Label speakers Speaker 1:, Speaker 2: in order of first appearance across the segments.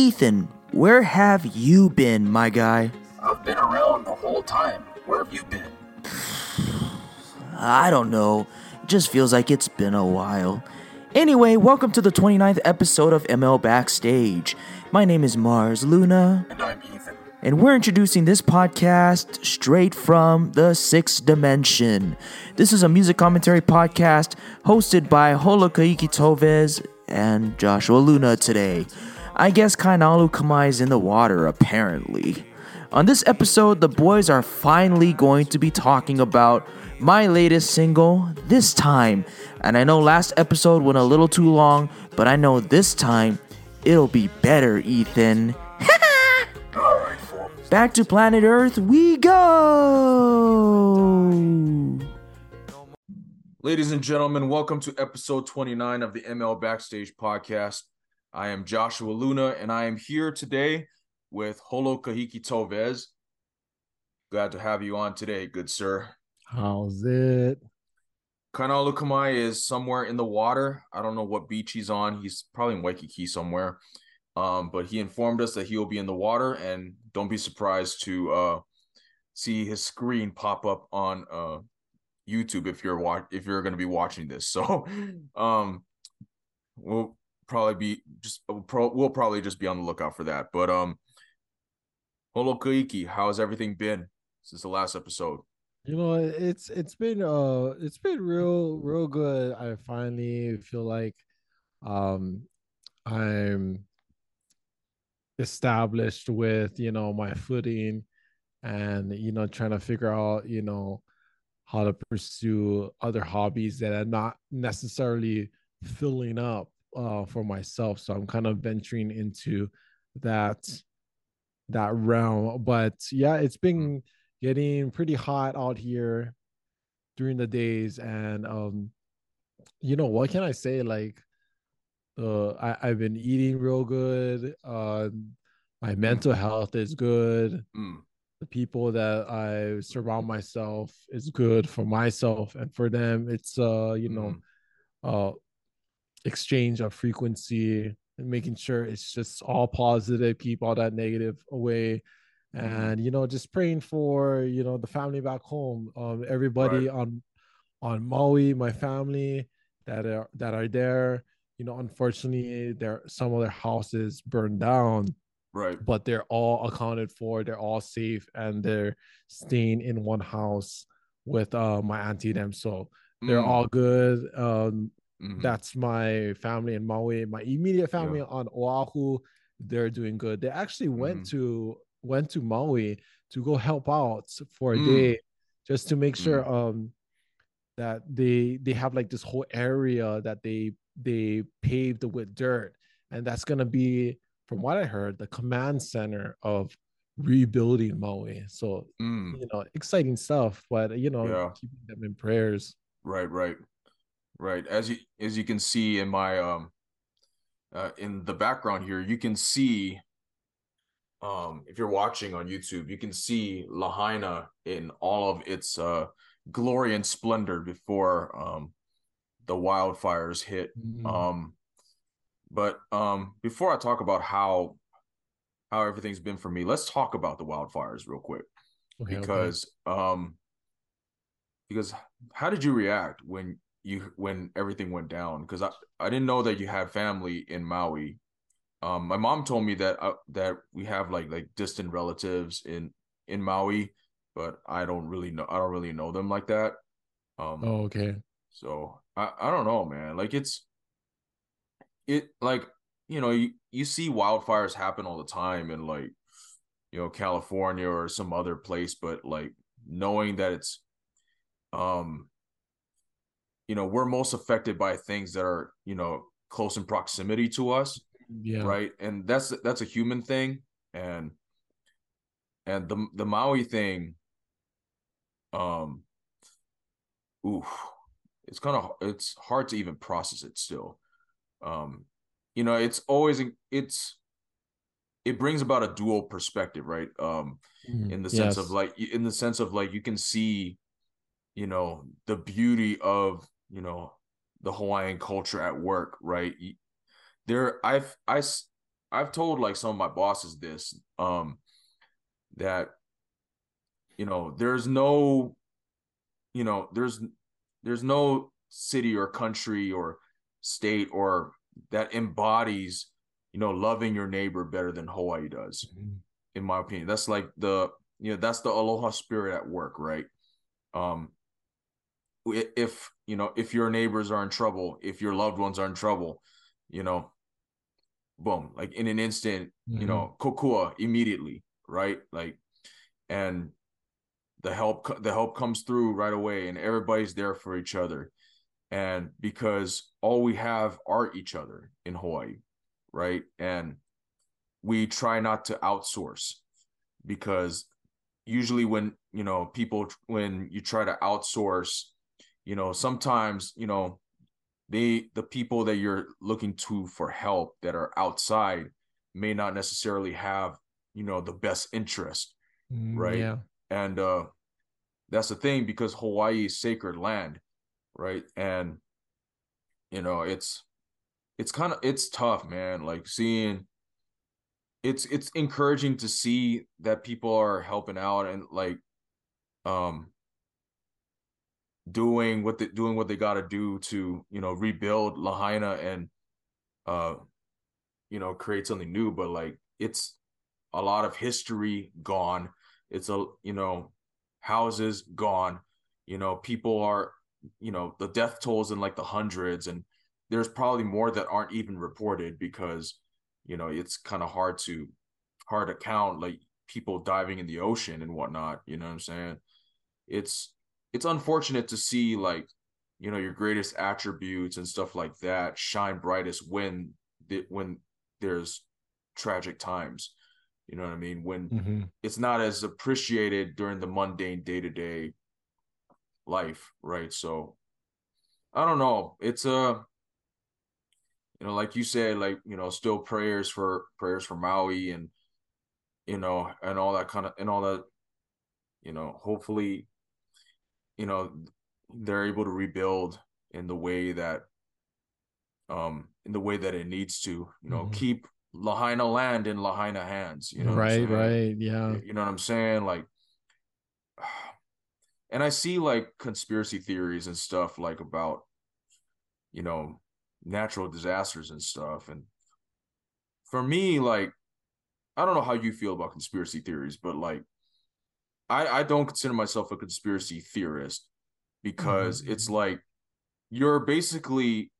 Speaker 1: Ethan, where have you been, my guy?
Speaker 2: I've been around the whole time. Where have you been?
Speaker 1: I don't know. It just feels like it's been a while. Anyway, welcome to the 29th episode of ML Backstage. My name is Mars Luna,
Speaker 2: And I'm Ethan.
Speaker 1: and we're introducing this podcast straight from the sixth dimension. This is a music commentary podcast hosted by Holokahiki Toves and Joshua Luna today. I guess Kainalu Kamai is in the water, apparently. On this episode, the boys are finally going to be talking about my latest single, This Time. And I know last episode went a little too long, but I know this time it'll be better, Ethan. Back to planet Earth we go!
Speaker 3: Ladies and gentlemen, welcome to episode 29 of the ML Backstage podcast. I am Joshua Luna, and I am here today with Holokahiki Toves. Glad to have you on today, good sir.
Speaker 4: How's it?
Speaker 3: Kainalu Kamai is somewhere in the water. I don't know what beach he's on. He's probably in Waikiki somewhere. Um, but he informed us that he will be in the water, and don't be surprised to uh see his screen pop up on uh YouTube if you're watch if you're gonna be watching this. So um we'll probably be just we'll, pro- we'll probably just be on the lookout for that. But um Holokahiki, how has everything been since the last episode?
Speaker 4: You know, it's it's been uh it's been real real good. I finally feel like um I'm established with, you know, my footing and you know trying to figure out, you know, how to pursue other hobbies that are not necessarily filling up uh for myself. So I'm kind of venturing into that that realm. But yeah, it's been getting pretty hot out here during the days and um you know what can i say like uh I, i've been eating real good uh my mental health is good
Speaker 3: Mm,
Speaker 4: the people that i surround myself is good for myself and for them it's uh you know uh exchange of frequency and making sure it's just all positive keep all that negative away. And you know just praying for you know the family back home um everybody on on maui my family that are that are there. You know unfortunately there some of their houses burned down
Speaker 3: right.
Speaker 4: but they're all accounted for they're all safe and they're staying in one house with uh my auntie them. So they're
Speaker 3: Mm,
Speaker 4: all good. Um
Speaker 3: mhm.
Speaker 4: that's my family in Maui. My immediate family on Oahu, they're doing good. They actually went
Speaker 3: Mhm.
Speaker 4: to went to Maui to go help out for a
Speaker 3: Mm.
Speaker 4: day, just to make sure um that they they have like this whole area that they they paved with dirt, and that's gonna be, from what I heard, the command center of rebuilding Maui. So
Speaker 3: Mm.
Speaker 4: you know, exciting stuff. But you know,
Speaker 3: Yeah.
Speaker 4: keeping them in prayers.
Speaker 3: Right, right, right. As you as you can see in my um uh in the background here, you can see um if you're watching on YouTube, you can see Lahaina in all of its uh glory and splendor before um the wildfires hit.
Speaker 4: Mm.
Speaker 3: Um but um before I talk about how how everything's been for me, let's talk about the wildfires real quick
Speaker 4: Okay, okay.
Speaker 3: because um because how did you react when you when everything went down because i i didn't know that you had family in maui um my mom told me that uh, that we have like like distant relatives in in maui but i don't really know i don't really know them like that um
Speaker 4: Oh, okay.
Speaker 3: so I, I don't know, man. Like it's it like you know you, you see wildfires happen all the time in like you know California or some other place, but like knowing that it's um you know we're most affected by things that are you know close in proximity to us,
Speaker 4: Yeah.
Speaker 3: right? And that's that's a human thing, and and the the Maui thing, um, oof, it's kind of it's hard to even process it still. Um, you know, it's always it's it brings about a dual perspective, right? Um,
Speaker 4: Mhm.
Speaker 3: in the sense of like in the sense of like you can see, you know, the beauty of you know the Hawaiian culture at work, right? There, I've I've told like some of my bosses this um that you know there's no you know there's there's no city or country or state or that embodies you know loving your neighbor better than Hawaii does
Speaker 4: Mhm.
Speaker 3: in my opinion that's like the you know that's the aloha spirit at work right um if you know if your neighbors are in trouble if your loved ones are in trouble you know boom like in an instant you
Speaker 4: Mhm.
Speaker 3: know kokua immediately right? Like and the help the help comes through right away and everybody's there for each other. And because all we have are each other in Hawaii right? And we try not to outsource because usually when you know people when you try to outsource you know sometimes you know they the people that you're looking to for help that are outside may not necessarily have you know the best interest
Speaker 4: Mm,
Speaker 3: right?
Speaker 4: Yeah.
Speaker 3: and uh that's the thing because Hawaii is sacred land right and you know it's it's kind of it's tough man like seeing it's it's encouraging to see that people are helping out and like um doing what they doing what they got to do to you know rebuild Lahaina and uh you know create something new but like it's a lot of history gone. It's a you know houses gone. You know people are you know the death tolls in like the hundreds and there's probably more that aren't even reported because you know it's kind of hard to hard to count like people diving in the ocean and whatnot you know what i'm saying? It's it's unfortunate to see like you know your greatest attributes and stuff like that shine brightest when the, when there's tragic times. You know what i mean? When
Speaker 4: Mhm.
Speaker 3: it's not as appreciated during the mundane day-to-day life right? So i don't know. It's a you know like you said like you know still prayers for prayers for maui and you know and all that kind of and all that you know hopefully you know they're able to rebuild in the way that um in the way that it needs to you know
Speaker 4: Mhm.
Speaker 3: keep lahaina land in lahaina hands you know
Speaker 4: right, right. Yeah.
Speaker 3: you know what i'm saying like and i see like conspiracy theories and stuff like about you know natural disasters and stuff and for me like i don't know how you feel about conspiracy theories but like i i don't consider myself a conspiracy theorist because
Speaker 4: Mhm.
Speaker 3: it's like you're basically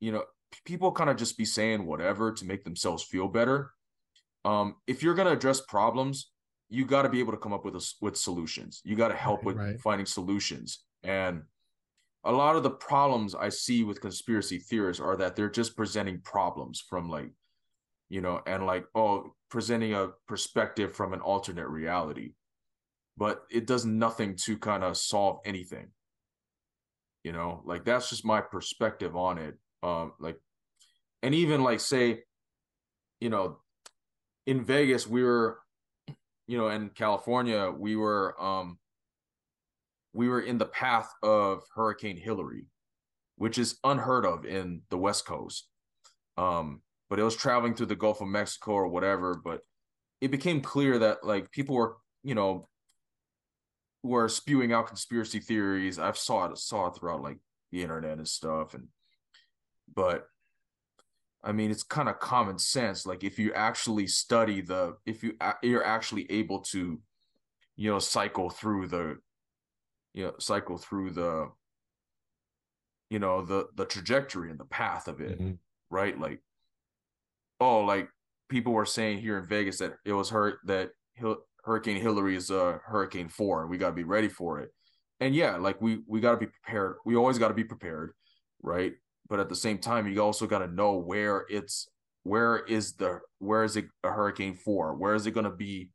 Speaker 3: you know people kind of just be saying whatever to make themselves feel better um if you're going to address problems you got to be able to come up with a with solutions you got to help
Speaker 4: Right,
Speaker 3: with
Speaker 4: right.
Speaker 3: finding solutions and a lot of the problems i see with conspiracy theorists are that they're just presenting problems from like you know and like oh presenting a perspective from an alternate reality but it does nothing to kind of solve anything. You know like that's just my perspective on it um like and even like say you know in vegas we were you know in california we were um we were in the path of hurricane hillary which is unheard of in the west coast um but it was traveling through the gulf of mexico or whatever but it became clear that like people were you know were spewing out conspiracy theories i've saw it saw it throughout like the internet and stuff and but I mean, it's kind of common sense. Like if you actually study the, if you you're actually able to, you know, cycle through the, you know, cycle through the, you know, the the trajectory and the path of it,
Speaker 4: Mhm.
Speaker 3: right? Like, oh, like people were saying here in Vegas that it was hurt that Hil- Hurricane Hillary is a Hurricane Four, and we got to be ready for it. And yeah, like we we got to be prepared. We always got to be prepared, right? But at the same time, you also got to know where it's where is the where is it a Hurricane Four? Where is it going to be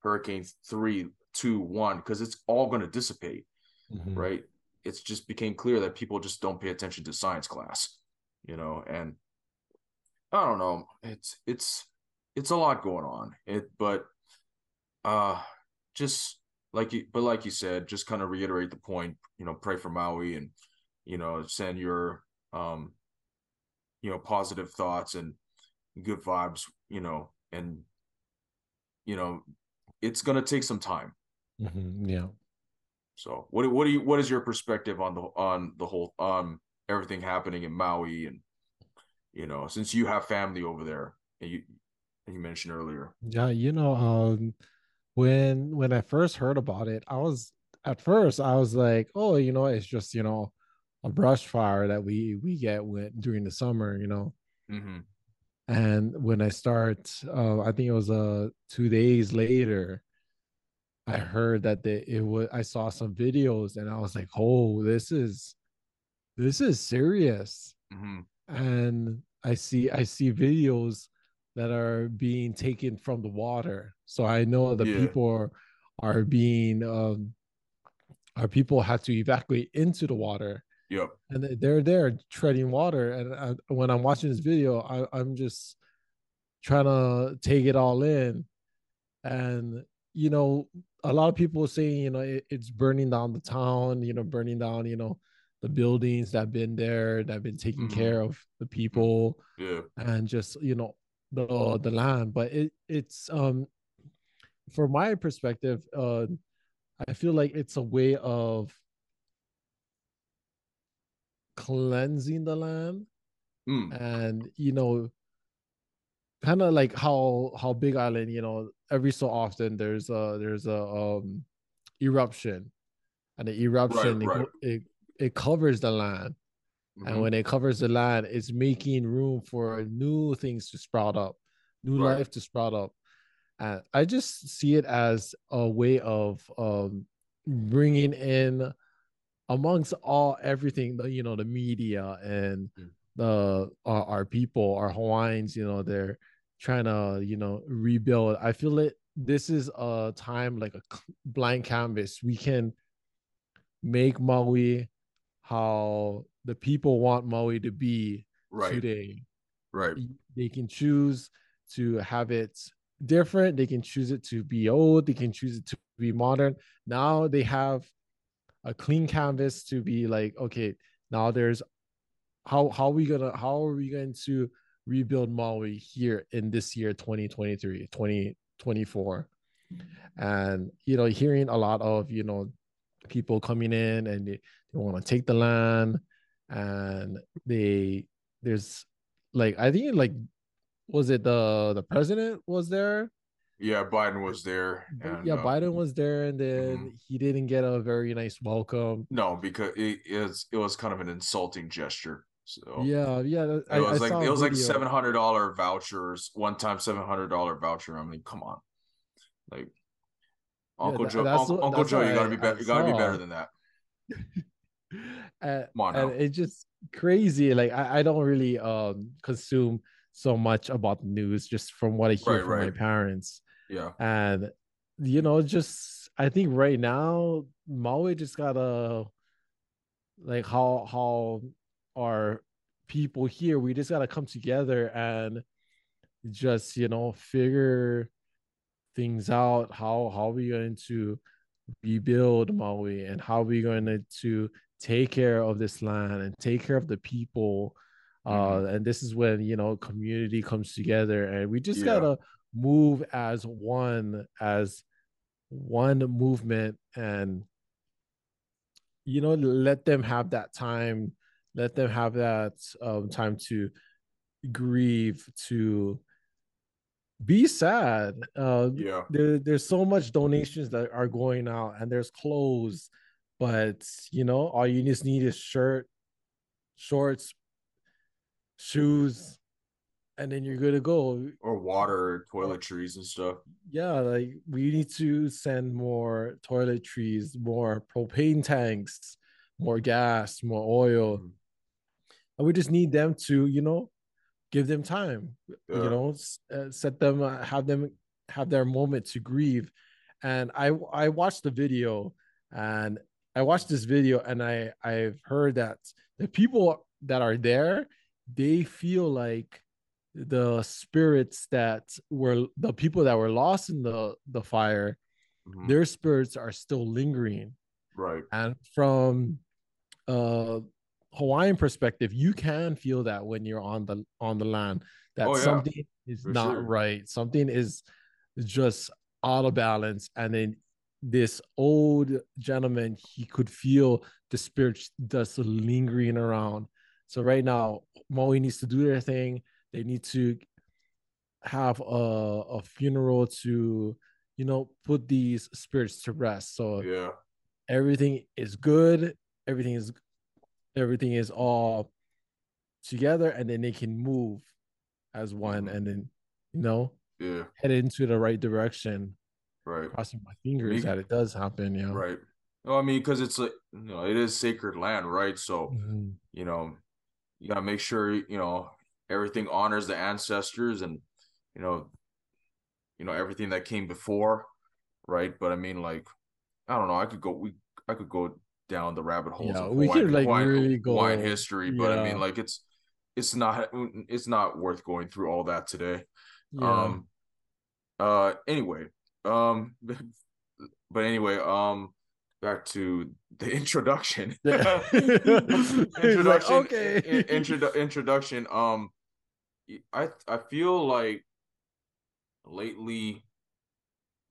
Speaker 3: Hurricane Three, Two, One? Because it's all going to dissipate
Speaker 4: Mhm.
Speaker 3: right? It's just became clear that people just don't pay attention to science class, you know, and I don't know. It's it's it's a lot going on. It but uh just like you but like you said, just kind of reiterate the point, you know, pray for Maui and you know, send your um you know, positive thoughts and good vibes, you know, and you know, it's gonna take some time.
Speaker 4: Mhm, Yeah.
Speaker 3: So what what do you what is your perspective on the on the whole on everything happening in Maui and you know, since you have family over there and you you mentioned earlier.
Speaker 4: Yeah, you know, um, when when I first heard about it, I was at first I was like, oh, you know, it's just you know a brush fire that we we get when during the summer, you know.
Speaker 3: Mm-hmm.
Speaker 4: And when I start, uh, I think it was uh two days later, I heard that they it was I saw some videos and I was like, oh, this is this is serious.
Speaker 3: Mm-hmm.
Speaker 4: And I see I see videos that are being taken from the water. So I know the
Speaker 3: Yeah.
Speaker 4: people are, are being um our people have to evacuate into the water
Speaker 3: Yep.
Speaker 4: and they- they're there treading water and I, when i'm watching this video I, i'm just trying to take it all in and you know a lot of people are saying you know it, it's burning down the town you know burning down you know the buildings that have been there that have been taking
Speaker 3: Mhm.
Speaker 4: care of the people
Speaker 3: Yeah.
Speaker 4: and just you know the the land but it it's um from my perspective uh i feel like it's a way of cleansing the land
Speaker 3: Mm.
Speaker 4: and you know kind of like how how big island you know every so often there's a there's a um eruption and the eruption it
Speaker 3: right.
Speaker 4: go- it, it covers the land
Speaker 3: Mhm.
Speaker 4: and when it covers the land it's making room for new things to sprout up new
Speaker 3: Right.
Speaker 4: life to sprout up and i just see it as a way of um bringing in amongst all everything the you know the media and
Speaker 3: Mm.
Speaker 4: the our, our people our hawaiians you know they're trying to you know rebuild i feel it this is a time like a blank canvas we can make maui how the people want maui to be
Speaker 3: right.
Speaker 4: today.
Speaker 3: Right.
Speaker 4: they can choose to have it different. They can choose it to be old. They can choose it to be modern. Now they have a clean canvas to be like okay now there's how how are we gonna how are we going to rebuild maui here in this year 2023 2024 and you know hearing a lot of you know people coming in and they, want to take the land and they there's like i think like was it the the president was there
Speaker 3: Yeah, Biden was there. And,
Speaker 4: yeah
Speaker 3: uh,
Speaker 4: biden was there and then
Speaker 3: mhm.
Speaker 4: he didn't get a very nice welcome
Speaker 3: No, because it is it was kind of an insulting gesture. So
Speaker 4: yeah yeah that-
Speaker 3: it was
Speaker 4: I
Speaker 3: like it was like seven hundred dollar vouchers, one time seven hundred dollar voucher. I mean, come on, like Uncle
Speaker 4: tha-
Speaker 3: Joe, Uncle,
Speaker 4: what-
Speaker 3: Uncle Joe, you gotta
Speaker 4: I-
Speaker 3: be better. You gotta be better than that.
Speaker 4: and, and it's just crazy like I, I don't really um consume so much about the news just from what i hear
Speaker 3: Right,
Speaker 4: from my parents.
Speaker 3: Yeah,
Speaker 4: and you know just i think right now maui just gotta like how how our people here we just gotta come together and just you know figure things out how how we going to rebuild maui and how we're going to, take care of this land and take care of the people uh
Speaker 3: Mhm.
Speaker 4: and this is when you know community comes together and we just
Speaker 3: Yeah.
Speaker 4: gotta move as one as one movement and you know let them have that time let them have that um, time to grieve to be sad uh
Speaker 3: yeah,
Speaker 4: there, there's so much donations that are going out and there's clothes but you know all you just need is shirt shorts shoes and then you're good to go
Speaker 3: or water, toiletries and stuff.
Speaker 4: yeah like we need to send more toiletries more propane tanks more gas more oil
Speaker 3: Mhm.
Speaker 4: and we just need them to you know give them time
Speaker 3: Yeah.
Speaker 4: you know uh, set them uh, have them have their moment to grieve and i i watched the video and i watched this video and i i've heard that the people that are there they feel like the spirits that were the people that were lost in the the fire
Speaker 3: Mhm.
Speaker 4: their spirits are still lingering
Speaker 3: Right.
Speaker 4: and from uh Hawaiian perspective, you can feel that when you're on the on the land that
Speaker 3: Oh, yeah.
Speaker 4: something is
Speaker 3: For
Speaker 4: not
Speaker 3: sure.
Speaker 4: right. Something is just out of balance. And then this old gentleman, he could feel the spirit just lingering around. So right now, Maui needs to do their thing. They need to have a, a funeral to, you know, put these spirits to rest. So
Speaker 3: Yeah.
Speaker 4: everything is good everything is everything is all together and then they can move as one
Speaker 3: Mhm.
Speaker 4: and then you know
Speaker 3: Yeah.
Speaker 4: head into the right direction
Speaker 3: Right.
Speaker 4: crossing my fingers that it does happen you know
Speaker 3: Right. No, I mean, because it's like you know, it is sacred land, right? So
Speaker 4: Mhm.
Speaker 3: you know, you gotta make sure you know everything honors the ancestors and you know, you know everything that came before, right? But I mean, like, I don't know. I could go. We I could go down the rabbit holes
Speaker 4: Yeah,
Speaker 3: of
Speaker 4: we
Speaker 3: Hawaiian,
Speaker 4: could, like,
Speaker 3: Hawaiian,
Speaker 4: really go-
Speaker 3: Hawaiian history, but I mean, like, it's it's not it's not worth going through all that today.
Speaker 4: yeah
Speaker 3: Um. Uh. Anyway. Um. But anyway. Um. Back to the introduction.
Speaker 4: Yeah. He's like,
Speaker 3: introduction.
Speaker 4: okay.
Speaker 3: in- introdu- introduction. Um. I I feel like lately,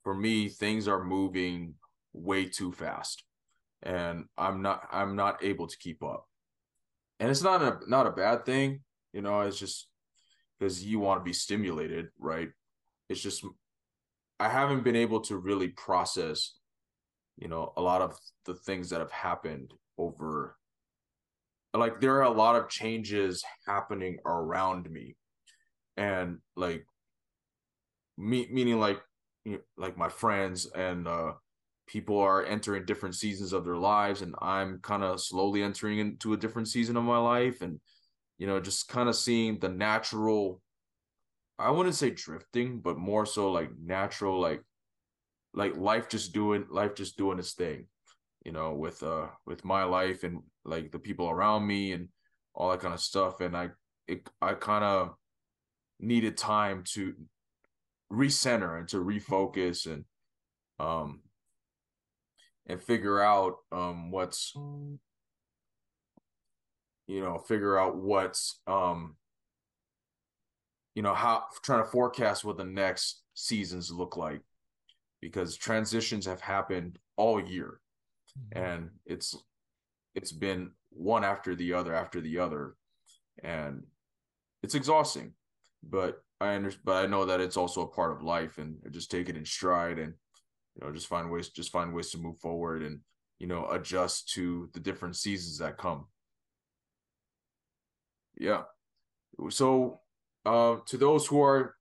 Speaker 3: for me, things are moving way too fast, and I'm not I'm not able to keep up. And it's not a not a bad thing, you know. It's just because you want to be stimulated, right? It's just I haven't been able to really process, you know, a lot of the things that have happened over. Like there are a lot of changes happening around me, and like me meaning like you know, like my friends and uh people are entering different seasons of their lives and i'm kind of slowly entering into a different season of my life and you know just kind of seeing the natural i wouldn't say drifting but more so like natural like like life just doing life just doing its thing you know with uh with my life and like the people around me and all that kind of stuff and i it i kind of needed time to recenter and to refocus and um and figure out um what's you know figure out what's um you know how trying to forecast what the next seasons look like. Because transitions have happened all year. And it's it's been one after the other after the other. And it's exhausting. But i understand but i know that it's also a part of life and just take it in stride and you know just find ways just find ways to move forward and you know adjust to the different seasons that come. Yeah. So uh to those who are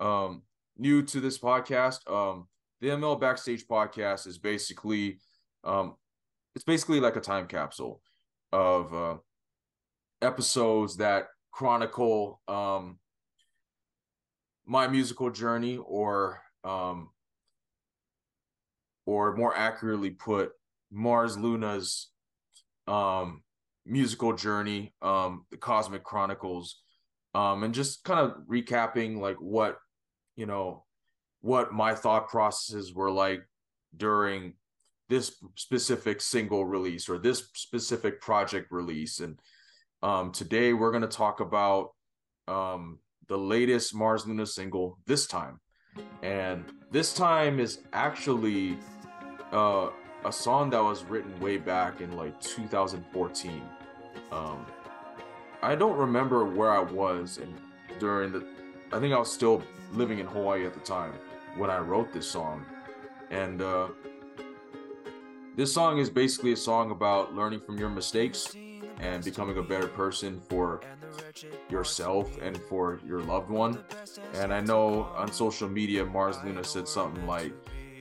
Speaker 3: um new to this podcast um the ml backstage podcast is basically um it's basically like a time capsule of uh episodes that chronicle um my musical journey or um or more accurately put Mars Luna's um musical journey um the Cosmic Chronicles um and just kind of recapping like what you know what my thought processes were like during this specific single release or this specific project release. And um today we're going to talk about um the latest Mars Luna single this time. And this time is actually uh a song that was written way back in like 2014 um i don't remember where i was and during the i think i was still living in hawaii at the time when i wrote this song and uh this song is basically a song about learning from your mistakes and becoming a better person for yourself and for your loved one. And I know on social media, Mars Luna said something like,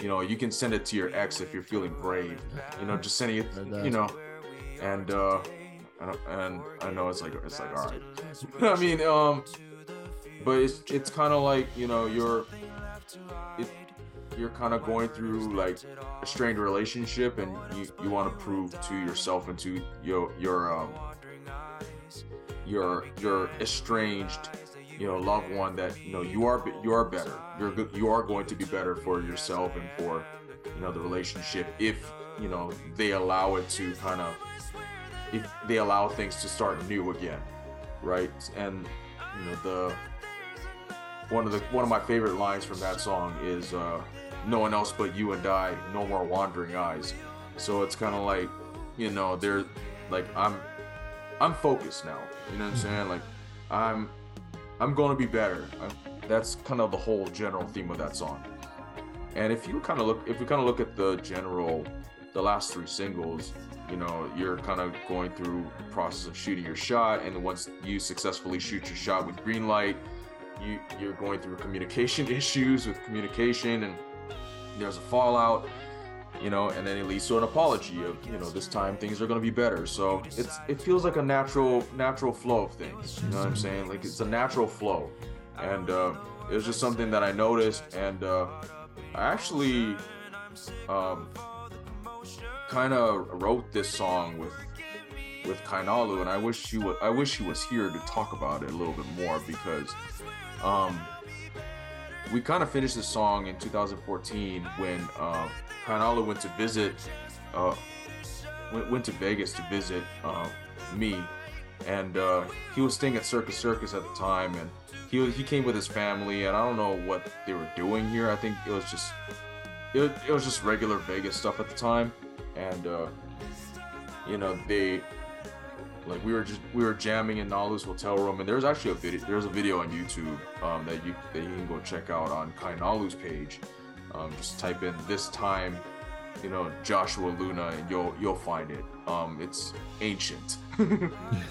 Speaker 3: you know, you can send it to your ex if you're feeling brave. You know, just sending it, you know, and uh, and I know it's like it's like all right. I mean, um, but it's it's kind of like you know you're it, you're kind of going through like a strained relationship and you you want to prove to yourself and to your your um your your estranged you know loved one that you know you are you are better you're good you are going to be better for yourself and for you know the relationship if you know they allow it to kind of if they allow things to start new again, right? And you know the one of the one of my favorite lines from that song is uh, "No one else but you and I, no more wandering eyes." So it's kind of like you know they're like I'm I'm focused now. You know what I'm saying? Like I'm I'm going to be better. That's kind of the whole general theme of that song. And if you kind of look, if you kind of look at the general, the last three singles, you know, you're kind of going through the process of shooting your shot, and once you successfully shoot your shot with green light, you you're going through communication issues with communication, and there's a fallout, you know, and then it leads to an apology of, you know, this time things are to be better. So it's it feels like a natural natural flow of things. You know what I'm saying? Like it's a natural flow, and uh, it was just something that I noticed, and uh, I actually um, kind of wrote this song with with Kainalu, and I wish he was I wish he was here to talk about it a little bit more because um, we kind of finished this song in 2014 when uh, Kainalu went to visit uh, went, went to Vegas to visit uh, me, and uh, he was staying at Circus Circus at the time, and he he came with his family, and I don't know what they were doing here. I think it was just it, it was just regular Vegas stuff at the time, and uh, you know they like we were just we were jamming in Nalu's hotel room, and there's actually a video there's a video on YouTube um, that you that you can go check out on Kainalu's page. Um, just type in this time, you know Joshua Luna, and you'll you'll find it. Um, it's ancient.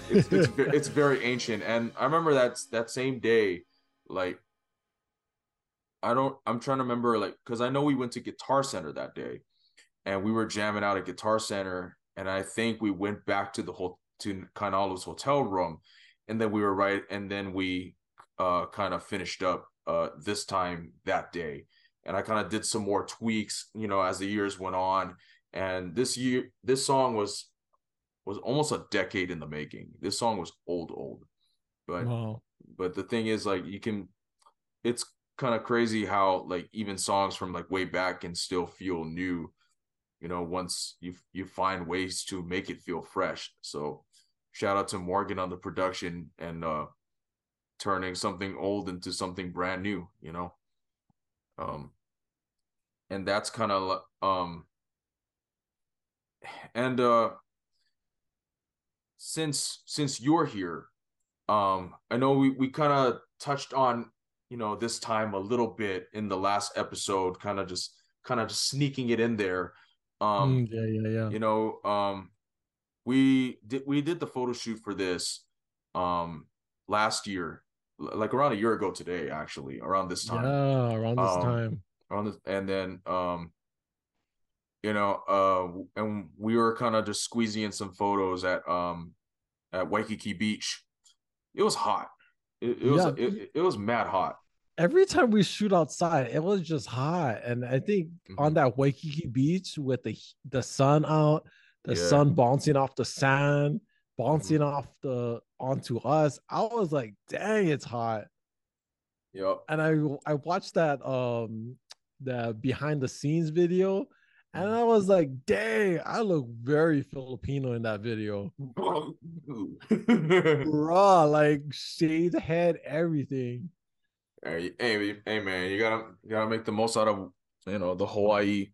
Speaker 3: it's, it's it's very ancient, and I remember that that same day, like I don't I'm trying to remember like because I know we went to Guitar Center that day, and we were jamming out at Guitar Center, and I think we went back to the whole to Kainalu's hotel room, and then we were right, and then we uh kind of finished up uh this time that day, and I kind of did some more tweaks, you know, as the years went on, and this year this song was was almost a decade in the making. This song was old old, but
Speaker 4: Wow.
Speaker 3: but the thing is like you can it's kind of crazy how like even songs from like way back can still feel new you know once you you find ways to make it feel fresh so shout out to morgan on the production and uh turning something old into something brand new you know um and that's kind of um and uh since since you're here um i know we we kind of touched on you know this time a little bit in the last episode kind of just kind of just sneaking it in there um
Speaker 4: Mm, yeah, yeah, yeah.
Speaker 3: you know um we did we did the photo shoot for this um last year like around a year ago today actually around this time
Speaker 4: Yeah, around this
Speaker 3: Um,
Speaker 4: time.
Speaker 3: On this and then um you know uh and we were kind of just squeezing in some photos at um at Waikiki Beach it was hot it, it was
Speaker 4: Yeah.
Speaker 3: it, it was mad hot
Speaker 4: Every time we shoot outside, it was just hot. And I think on
Speaker 3: Mhm.
Speaker 4: that Waikiki beach with the the sun out, the
Speaker 3: Yeah.
Speaker 4: sun bouncing off the sand, bouncing off the onto us, I was like, dang, it's hot.
Speaker 3: yep
Speaker 4: and I I watched that um the behind the scenes video and
Speaker 3: Mm-hmm.
Speaker 4: I was like, dang, I look very Filipino in that video. Bruh, like shaved head, everything.
Speaker 3: hey, hey hey man you gotta you gotta make the most out of you know the Hawaii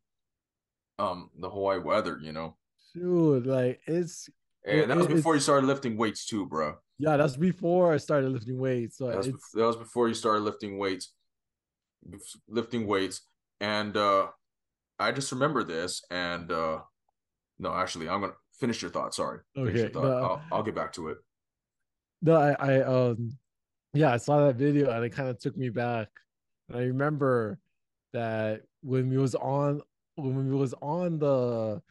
Speaker 3: um the Hawaii weather you know
Speaker 4: Dude, like it's
Speaker 3: and that was
Speaker 4: It- it-
Speaker 3: before you started lifting weights too bro
Speaker 4: yeah, that's before I started lifting weights. So
Speaker 3: That was, that was before you started lifting weights, lifting weights, and uh, I just remember this. And uh, no, actually, I'm gonna finish your thought. Sorry,
Speaker 4: Okay,
Speaker 3: thought.
Speaker 4: no.
Speaker 3: I'll, I'll get back to it.
Speaker 4: no, I, I um yeah, I saw that video and it kind of took me back. And I remember that when we was on when we was on the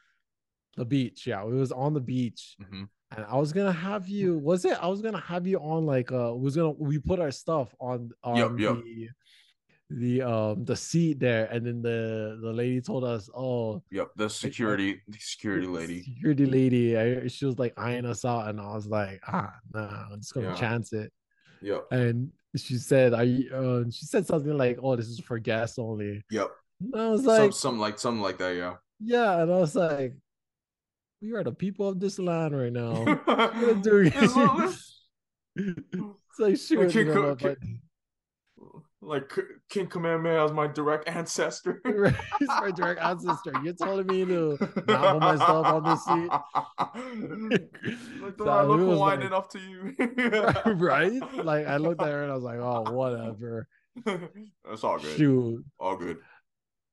Speaker 4: the beach, yeah, we was on the beach
Speaker 3: Mhm.
Speaker 4: and I was gonna have you. Was it? I was gonna have you on like uh, was gonna we put our stuff on on
Speaker 3: Yep, yep.
Speaker 4: The um the seat there, and then the the lady told us, oh,
Speaker 3: Yep, the security, the security lady.
Speaker 4: security lady. I, she was like eyeing us out, and I was like, ah, nah, I'm just gonna
Speaker 3: Yeah.
Speaker 4: chance it.
Speaker 3: Yep,
Speaker 4: And she said, I uh, she said something like, oh, this is for guests only.
Speaker 3: yep.
Speaker 4: And I was
Speaker 3: Some,
Speaker 4: like,
Speaker 3: something like something like that. Yeah.
Speaker 4: yeah, and I was like, we are the people of this land right now. What
Speaker 3: It's like-
Speaker 4: it's like shoot, you know,
Speaker 3: King- like King Kamehameha is my direct ancestor.
Speaker 4: he's my direct ancestor. You're telling me to not myself on the seat.
Speaker 3: like, do
Speaker 4: So
Speaker 3: I look Hawaiian
Speaker 4: like-
Speaker 3: enough to you?
Speaker 4: right? Like I looked at her and I was like, oh, whatever.
Speaker 3: That's all good.
Speaker 4: Shoot.
Speaker 3: All good.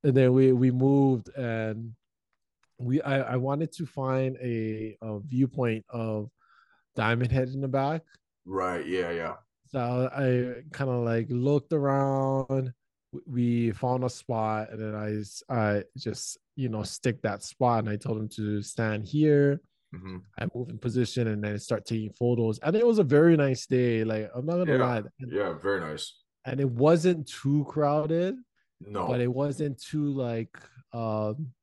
Speaker 4: and then we we moved and we I, I wanted to find a, a viewpoint of Diamond Head in the back.
Speaker 3: Right. Yeah. Yeah.
Speaker 4: So I kind of like looked around. We found a spot, and then I I just you know stick that spot, and I told him to stand here.
Speaker 3: hmm
Speaker 4: I move in position, and then start taking photos. And it was a very nice day. Like I'm not gonna
Speaker 3: Yeah.
Speaker 4: lie,
Speaker 3: Yeah. Very nice.
Speaker 4: and it wasn't too crowded.
Speaker 3: No.
Speaker 4: but it wasn't too like um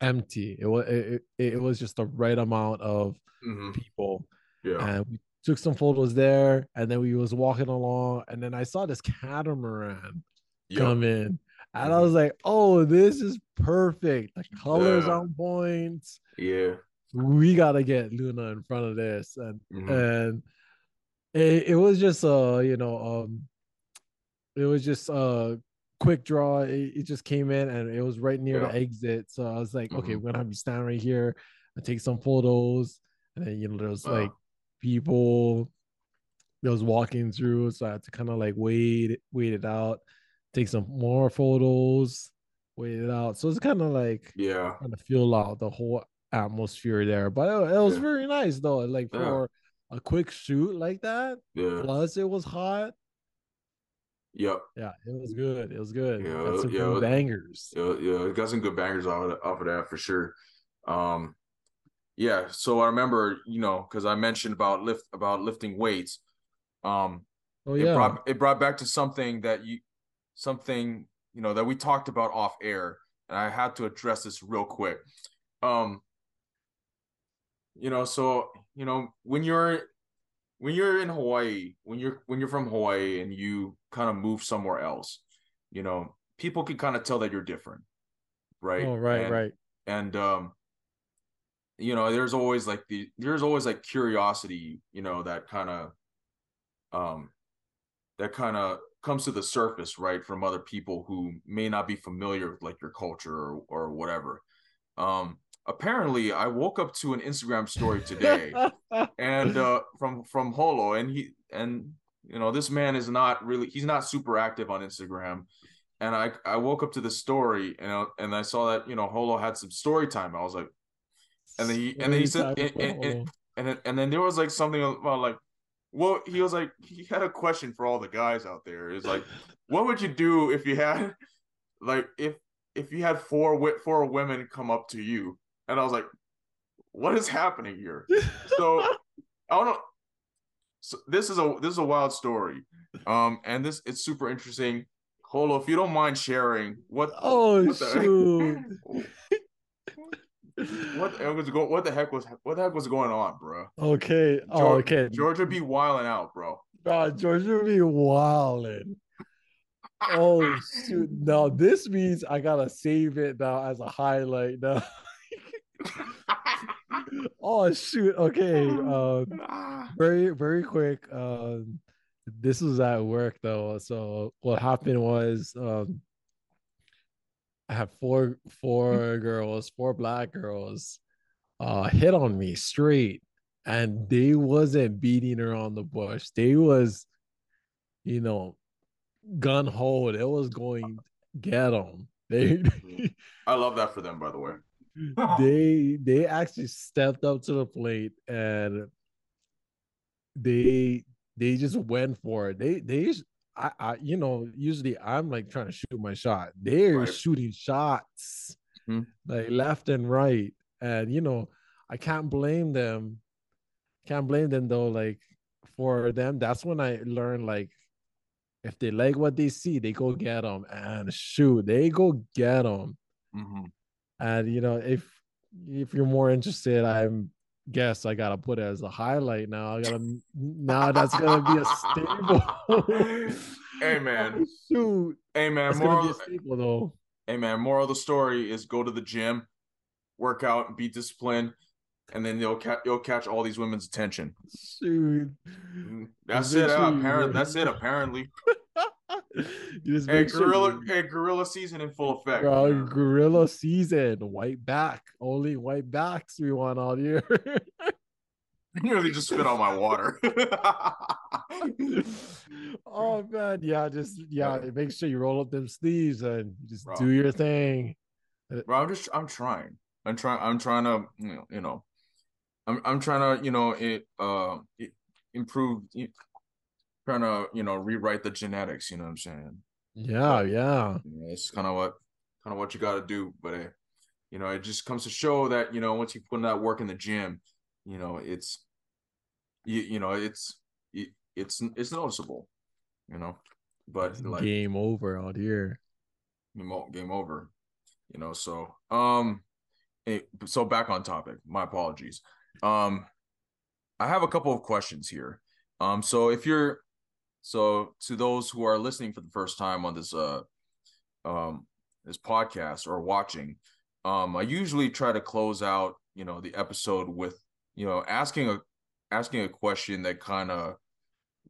Speaker 4: empty it was it, it, was just the right amount of
Speaker 3: hmm
Speaker 4: people
Speaker 3: Yeah.
Speaker 4: and we took some photos there and then we was walking along and then i saw this catamaran
Speaker 3: Yep.
Speaker 4: come in and i
Speaker 3: Mhm.
Speaker 4: was like oh this is perfect the colors
Speaker 3: Yeah.
Speaker 4: on point
Speaker 3: Yeah.
Speaker 4: we gotta get luna in front of this and
Speaker 3: Mhm.
Speaker 4: and it, it was just uh you know um it was just a quick draw it, it just came in and it was right near
Speaker 3: Yeah.
Speaker 4: the exit so i was like okay
Speaker 3: Mhm.
Speaker 4: we're gonna have you stand right here and take some photos and then you know there was
Speaker 3: Uh.
Speaker 4: like people that was walking through so i had to kind of like wait wait it out take some more photos wait it out so it's kind of like
Speaker 3: Yeah.
Speaker 4: kind of feel out the whole atmosphere there. But it, it was
Speaker 3: Yeah.
Speaker 4: very nice though. Like
Speaker 3: Yeah.
Speaker 4: for a quick shoot like that,
Speaker 3: Yeah.
Speaker 4: plus it was hot.
Speaker 3: Yep.
Speaker 4: Yeah, it was good. It was good.
Speaker 3: Yeah,
Speaker 4: Got some
Speaker 3: yeah,
Speaker 4: good bangers.
Speaker 3: Yeah, yeah, it got some good bangers off of, off of that for sure. Um, yeah. So I remember, you know, because I mentioned about lift about lifting weights. Um,
Speaker 4: Oh
Speaker 3: it brought it brought back to something that you, something you know that we talked about off air, and I had to address this real quick. Um, you know, so you know when you're when you're in Hawaii, when you're when you're from Hawaii and you kind of move somewhere else, you know, people can kind of tell that you're different, right?
Speaker 4: oh right,
Speaker 3: And-
Speaker 4: right.
Speaker 3: and um you know there's always like the there's always like curiosity you know that kind of um that kind of comes to the surface right from other people who may not be familiar with like your culture or, or whatever. Um apparently i woke up to an instagram story today and uh from from holo and he and you know this man is not really he's not super active on instagram. And i i woke up to the story and I, and i saw that you know holo had some story time. I was like and then he and then he said and, and, and, and then and then there was like something about like well he was like he had a question for all the guys out there. Is like what would you do if you had like if if you had four four women come up to you and i was like what is happening here so I don't know. So this is a this is a wild story, um, and this it's super interesting. Holo, if you don't mind sharing, what
Speaker 4: Oh,
Speaker 3: what the
Speaker 4: shoot.
Speaker 3: what the heck was going what the heck was what the heck was going on, bro?
Speaker 4: Okay. Oh, okay.
Speaker 3: Georgia be wilding out, bro.
Speaker 4: Would be wilding. Oh shoot! Now this means I gotta save it now as a highlight now. oh shoot! Okay. Um, very very quick. Um, this was at work though. So what happened was um, I had four four girls, four black girls, uh, hit on me straight, and they wasn't beating her on the bush. They was, you know, gun hold. It was going get them. They
Speaker 3: I love that for them, by the way.
Speaker 4: they they actually stepped up to the plate and they they just went for it. They they I, I you know usually I'm like trying to shoot my shot. They're
Speaker 3: Right.
Speaker 4: shooting shots
Speaker 3: Mhm.
Speaker 4: like left and right, and you know I can't blame them. Can't blame them though. Like for them, that's when I learned like if they like what they see, they go get them and shoot. They go get them.
Speaker 3: Mhm.
Speaker 4: And you know, if if you're more interested, I'm guess I gotta put it as a highlight now. I gotta now that's gonna be a staple.
Speaker 3: Hey, man.
Speaker 4: Shoot,
Speaker 3: Hey man,
Speaker 4: that's
Speaker 3: moral
Speaker 4: be a staple though.
Speaker 3: hey man, moral of the story is go to the gym, work out, and be disciplined. and then you'll catch you'll catch all these women's attention.
Speaker 4: Shoot.
Speaker 3: Mm, That's
Speaker 4: Make
Speaker 3: it. Apparently, that's it. Apparently,
Speaker 4: you just
Speaker 3: hey,
Speaker 4: make sure
Speaker 3: gorilla, hey, gorilla season in full effect.
Speaker 4: Bro, gorilla season, white back, only white backs we want out here.
Speaker 3: nearly just spit on my water.
Speaker 4: oh man, yeah, just yeah, make sure you roll up them sleeves and just
Speaker 3: Bro.
Speaker 4: do your thing.
Speaker 3: Bro, I'm just I'm trying. I'm trying I'm trying to you know, you know I'm I'm trying to, you know, it uh it, improve trying to, you know, rewrite the genetics, you know what I'm saying?
Speaker 4: Yeah, yeah.
Speaker 3: You know, it's kind of what kind of what you got to do, but uh, you know, it just comes to show that, you know, once you put in that work in the gym, you know, it's you, you know, it's it, it's it's noticeable, you know. But like
Speaker 4: Game over out here.
Speaker 3: game, over you know so um so back on topic my apologies um i have a couple of questions here um so if you're so to those who are listening for the first time on this uh um this podcast or watching um i usually try to close out you know the episode with you know asking a asking a question that kind of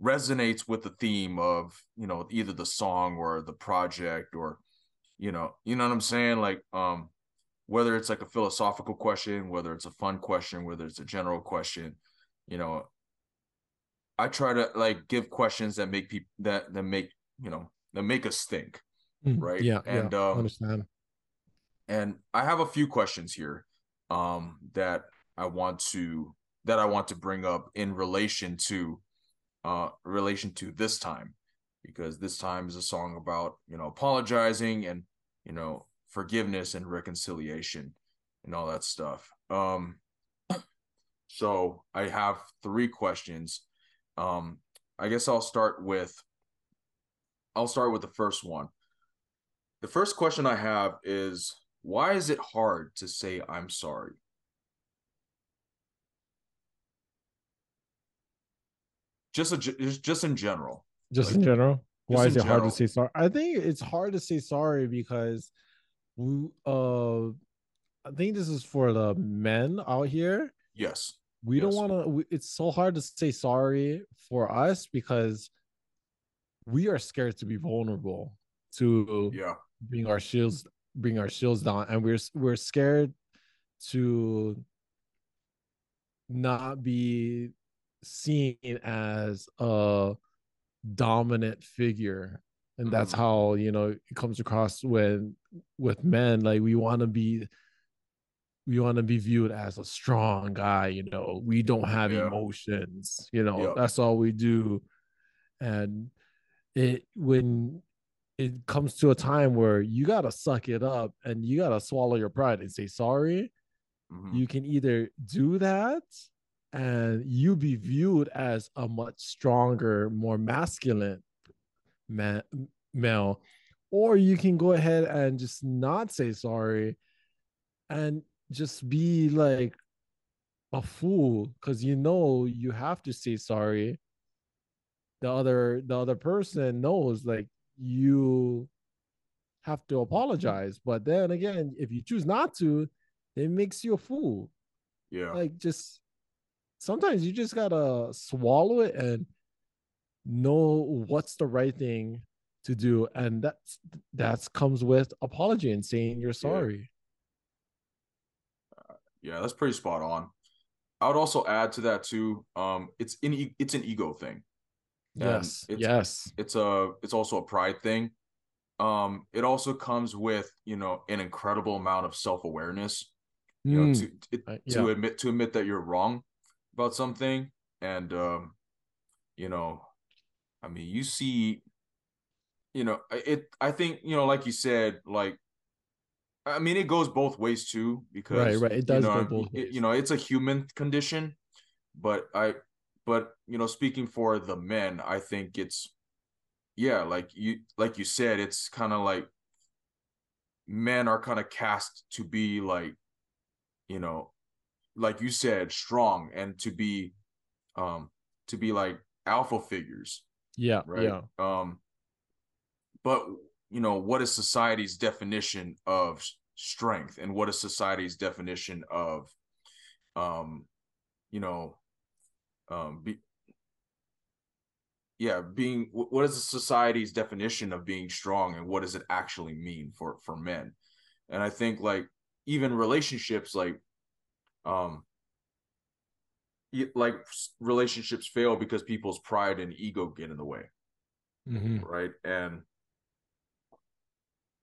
Speaker 3: resonates with the theme of you know either the song or the project or you know you know what i'm saying? Like um whether it's like a philosophical question whether it's a fun question whether it's a general question you know i try to like give questions that make people that that make you know that make us think
Speaker 4: Mm,
Speaker 3: Right,
Speaker 4: Yeah,
Speaker 3: and,
Speaker 4: yeah.
Speaker 3: um,
Speaker 4: understand.
Speaker 3: and i have a few questions here um that i want to that i want to bring up in relation to uh relation to this time. Because this time is a song about you know apologizing and you know forgiveness and reconciliation and all that stuff. Um so i have three questions um i guess i'll start with i'll start with the first one the first question i have is why is it hard to say i'm sorry just a, just just in general
Speaker 4: Just
Speaker 3: like,
Speaker 4: in general. Why is it hard to say sorry? I think it's hard to say sorry because we uh I think this is for the men out here.
Speaker 3: yes
Speaker 4: We don't want to it's so hard to say sorry for us because we are scared to be vulnerable to
Speaker 3: yeah.
Speaker 4: bring our shields bring our shields down and we're we're scared to not be seen as a dominant figure. And that's
Speaker 3: Mhm.
Speaker 4: how you know it comes across when with men like we want to be we want to be viewed as a strong guy you know we don't have
Speaker 3: Yeah.
Speaker 4: emotions you know
Speaker 3: Yeah.
Speaker 4: that's all we do and it when it comes to a time where you got to suck it up and you got to swallow your pride and say sorry
Speaker 3: Mhm.
Speaker 4: you can either do that and you be viewed as a much stronger more masculine ma- male or you can go ahead and just not say sorry and just be like a fool because you know you have to say sorry. The other the other person knows like you have to apologize but then again if you choose not to it makes you a fool.
Speaker 3: Yeah.
Speaker 4: Like just sometimes you just gotta swallow it and know what's the right thing to do and that's that's comes with apology and saying you're sorry
Speaker 3: Yeah, that's pretty spot on. I would also add to that too. Um, it's in it's an ego thing.
Speaker 4: Yes
Speaker 3: it's-
Speaker 4: yes
Speaker 3: It's a it's also a pride thing. Um, it also comes with you know an incredible amount of self awareness. You know,
Speaker 4: Mm,
Speaker 3: to it,
Speaker 4: uh,
Speaker 3: to admit to admit that you're wrong about something, and um, you know, I mean, you see, you know, it. I think you know, like you said, like. I mean, it goes both ways too, because
Speaker 4: right. Right, it
Speaker 3: you
Speaker 4: does
Speaker 3: know,
Speaker 4: go both
Speaker 3: it- you know, it's a human condition, but I, but you know, speaking for the men, I think it's, yeah, like you, like you said, it's kind of like men are kind of cast to be like, you know, like you said, strong and to be, um, to be like alpha figures,
Speaker 4: yeah
Speaker 3: right?
Speaker 4: yeah.
Speaker 3: Um, but you know, what is society's definition of strength, and what is society's definition of, um you know um be yeah being what is the society's definition of being strong and what does it actually mean for for men? And i think like even relationships like um like relationships fail because people's pride and ego get in the way.
Speaker 4: Mhm.
Speaker 3: right? And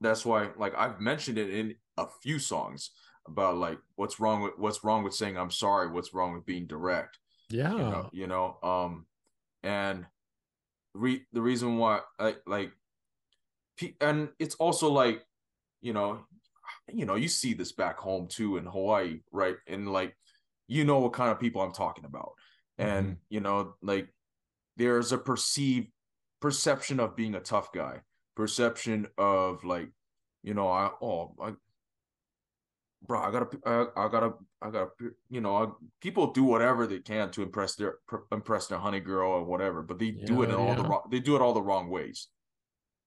Speaker 3: that's why like i've mentioned it in a few songs about like what's wrong with what's wrong with saying i'm sorry what's wrong with being direct
Speaker 4: Yeah.
Speaker 3: you know, you know um and re- the reason why I, like and it's also like you know you know you see this back home too in hawaii right? And like you know what kind of people i'm talking about. And you know like there's a perceived perception of being a tough guy perception of like you know i oh I, bro i gotta I, I gotta i gotta you know I, people do whatever they can to impress their pr- impress their honey girl or whatever but they do it in
Speaker 4: Yeah,
Speaker 3: all the wrong they do it all the wrong ways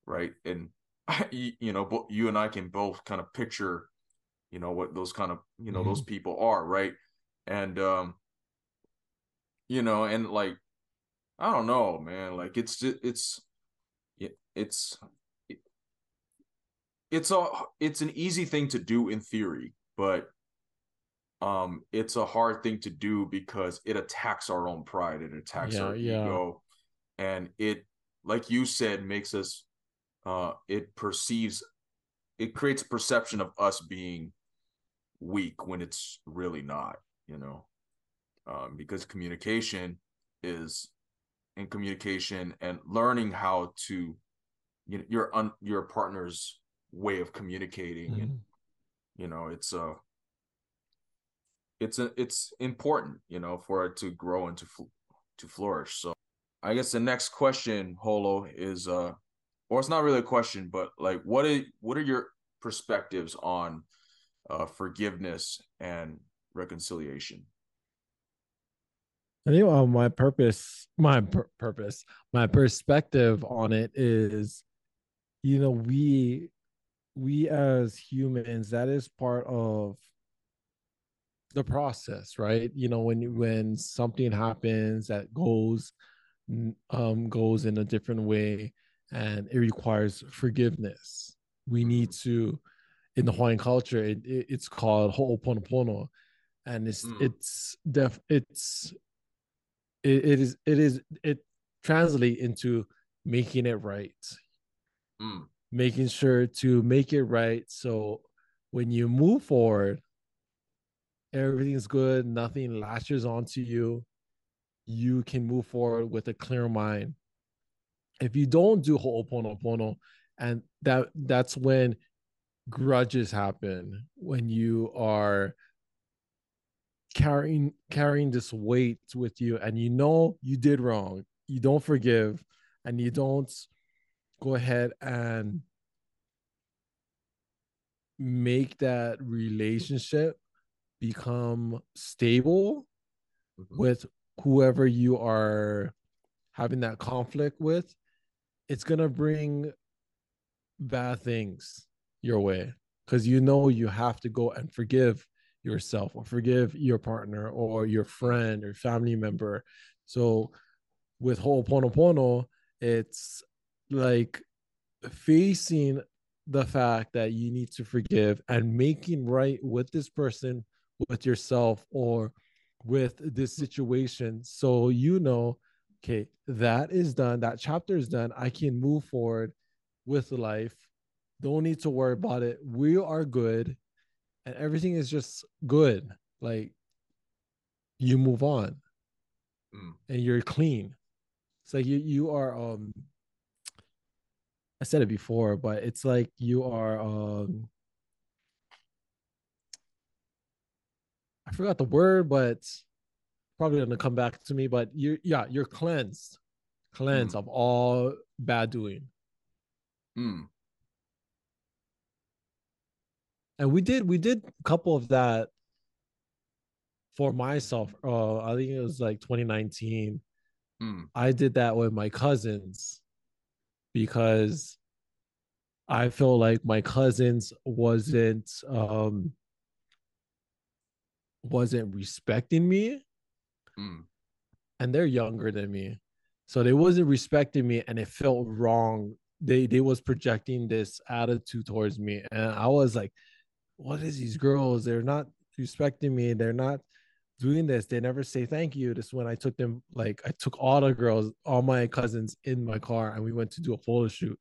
Speaker 3: right? And you you know you and i can both kind of picture you know what those kind of you know those people are right? And um you know and like i don't know man like it's it's it's it- it's a it's an easy thing to do in theory but um it's a hard thing to do because it attacks our own pride it attacks
Speaker 4: Yeah,
Speaker 3: our
Speaker 4: yeah.
Speaker 3: ego and it like you said makes us uh it perceives it creates a perception of us being weak when it's really not you know um because communication is in communication and learning how to you know your un, your partner's way of communicating and
Speaker 4: Mhm.
Speaker 3: you know it's uh it's a, it's important you know for it to grow and to fl- to flourish so i guess the next question holo is uh or it's not really a question but like what is what are your perspectives on uh forgiveness and reconciliation
Speaker 4: I think uh, my purpose, my pur- purpose, my perspective on it is, you know, we, we as humans, that is part of the process, right? You know, when when something happens that goes, um, goes in a different way, and it requires forgiveness. We need to, in the Hawaiian culture, it, it, it's called ho'oponopono, and it's
Speaker 3: Mm.
Speaker 4: it's def it's it, it is it is it translate into making it right
Speaker 3: Mm,
Speaker 4: making sure to make it right. So when you move forward everything's good nothing latches onto you you can move forward with a clear mind. If you don't do ho'oponopono and that that's when grudges happen when you are carrying carrying this weight with you and you know you did wrong you don't forgive and you don't go ahead and make that relationship become stable
Speaker 3: mhm.
Speaker 4: with whoever you are having that conflict with it's going to bring bad things your way because you know you have to go and forgive yourself or forgive your partner or your friend or family member so with Ho'oponopono, it's like facing the fact that you need to forgive and making right with this person, with yourself, or with this situation. So you know, okay, that is done, that chapter is done. I can move forward with life. Don't need to worry about it. We are good, and everything is just good. Like you move on
Speaker 3: Mm.
Speaker 4: and you're clean. It's like you you are um I said it before, but it's like you are um I forgot the word, but probably gonna come back to me. But you're yeah, you're cleansed, cleansed of all bad doing.
Speaker 3: Mm.
Speaker 4: And we did we did a couple of that for myself. Uh I think it was like 2019.
Speaker 3: Mm.
Speaker 4: I did that with my cousins because I feel like my cousins wasn't um wasn't respecting me.
Speaker 3: Mm.
Speaker 4: and they're younger than me. So they wasn't respecting me and it felt wrong. They they was projecting this attitude towards me. And i was like what is these girls? They're not respecting me. They're not doing this they never say thank you this is when i took them like i took all the girls all my cousins in my car and we went to do a photo shoot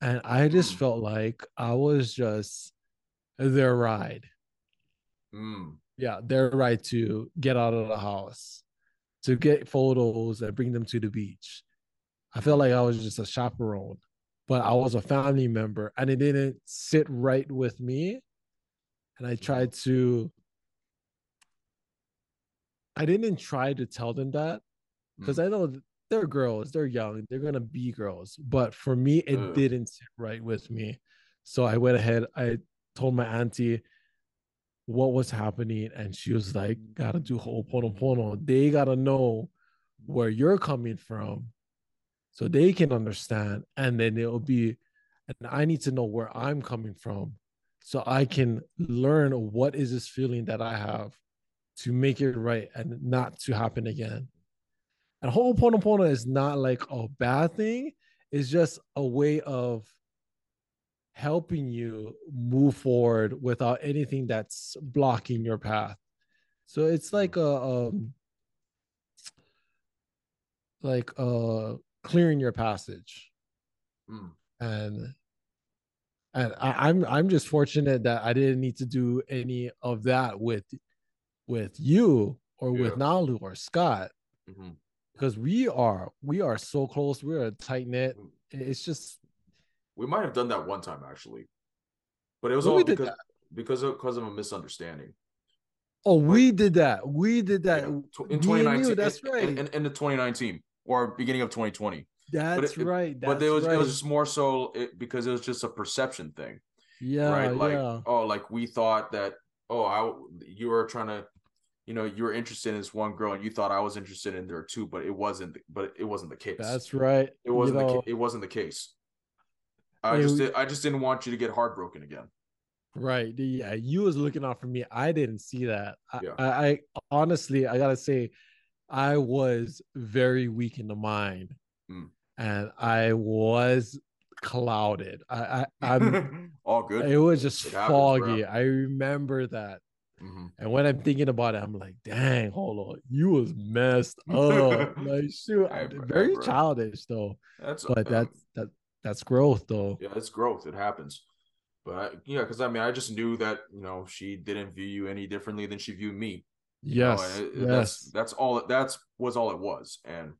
Speaker 4: and i just
Speaker 3: Mm.
Speaker 4: felt like i was just their ride
Speaker 3: Mm.
Speaker 4: yeah, their right to get out of the house, to get photos and bring them to the beach. I felt like I was just a chaperone, but I was a family member and it didn't sit right with me. And I tried to, I didn't try to tell them that because mm. I know they're girls, they're young, they're to be girls. But for me, it
Speaker 3: Ugh.
Speaker 4: didn't sit right with me. So I went ahead, I told my auntie, what was happening and she was like gotta do ho'oponopono they gotta know where you're coming from so they can understand and then it'll be and i need to know where i'm coming from so i can learn what is this feeling that i have to make it right and not to happen again and ho'oponopono is not like a bad thing it's just a way of helping you move forward without anything that's blocking your path. So it's like a um like uh clearing your passage.
Speaker 3: Mm.
Speaker 4: And and I, I'm I'm just fortunate that I didn't need to do any of that with with you or with Nalu or Scott
Speaker 3: Mhm.
Speaker 4: because we are we are so close. We're a tight knit. It's just
Speaker 3: We might have done that one time actually, but it was all because because of because of a misunderstanding.
Speaker 4: oh we did that. We did that.
Speaker 3: Yeah, in 2019,
Speaker 4: you, that's right.
Speaker 3: In, in, in the 2019 or beginning of 2020.
Speaker 4: That's
Speaker 3: it- it-
Speaker 4: right. That's
Speaker 3: but it was
Speaker 4: right.
Speaker 3: it was just more so it, because it was just a perception thing,
Speaker 4: yeah,
Speaker 3: right? Like
Speaker 4: yeah.
Speaker 3: oh, like we thought that oh, I you were trying to, you know, you were interested in this one girl and you thought I was interested in her too, but it wasn't. But it wasn't the case.
Speaker 4: That's right.
Speaker 3: it wasn't
Speaker 4: you
Speaker 3: the
Speaker 4: know,
Speaker 3: ca- it wasn't the case. I just
Speaker 4: we-
Speaker 3: I just didn't want you to get heartbroken again.
Speaker 4: right. Yeah, you was looking out for me. I didn't see that. I,
Speaker 3: Yeah.
Speaker 4: I, I honestly, I gotta say, I was very weak in the mind,
Speaker 3: Mm.
Speaker 4: and I was clouded. I, I I'm.
Speaker 3: all good.
Speaker 4: it was just
Speaker 3: It happens,
Speaker 4: foggy. I remember that.
Speaker 3: Mhm.
Speaker 4: And when I'm thinking about it, I'm like, dang, hold on, you was messed up. like, shoot,
Speaker 3: bro,
Speaker 4: very
Speaker 3: bro.
Speaker 4: childish though.
Speaker 3: That's
Speaker 4: But
Speaker 3: um,
Speaker 4: that's that that's growth though.
Speaker 3: yeah, it's growth. It happens. But I, yeah, because I mean, I just knew that you know she didn't view you any differently than she viewed me. you know,
Speaker 4: Yes,
Speaker 3: it-
Speaker 4: yes.
Speaker 3: That's that's all. it- That's was all it was, and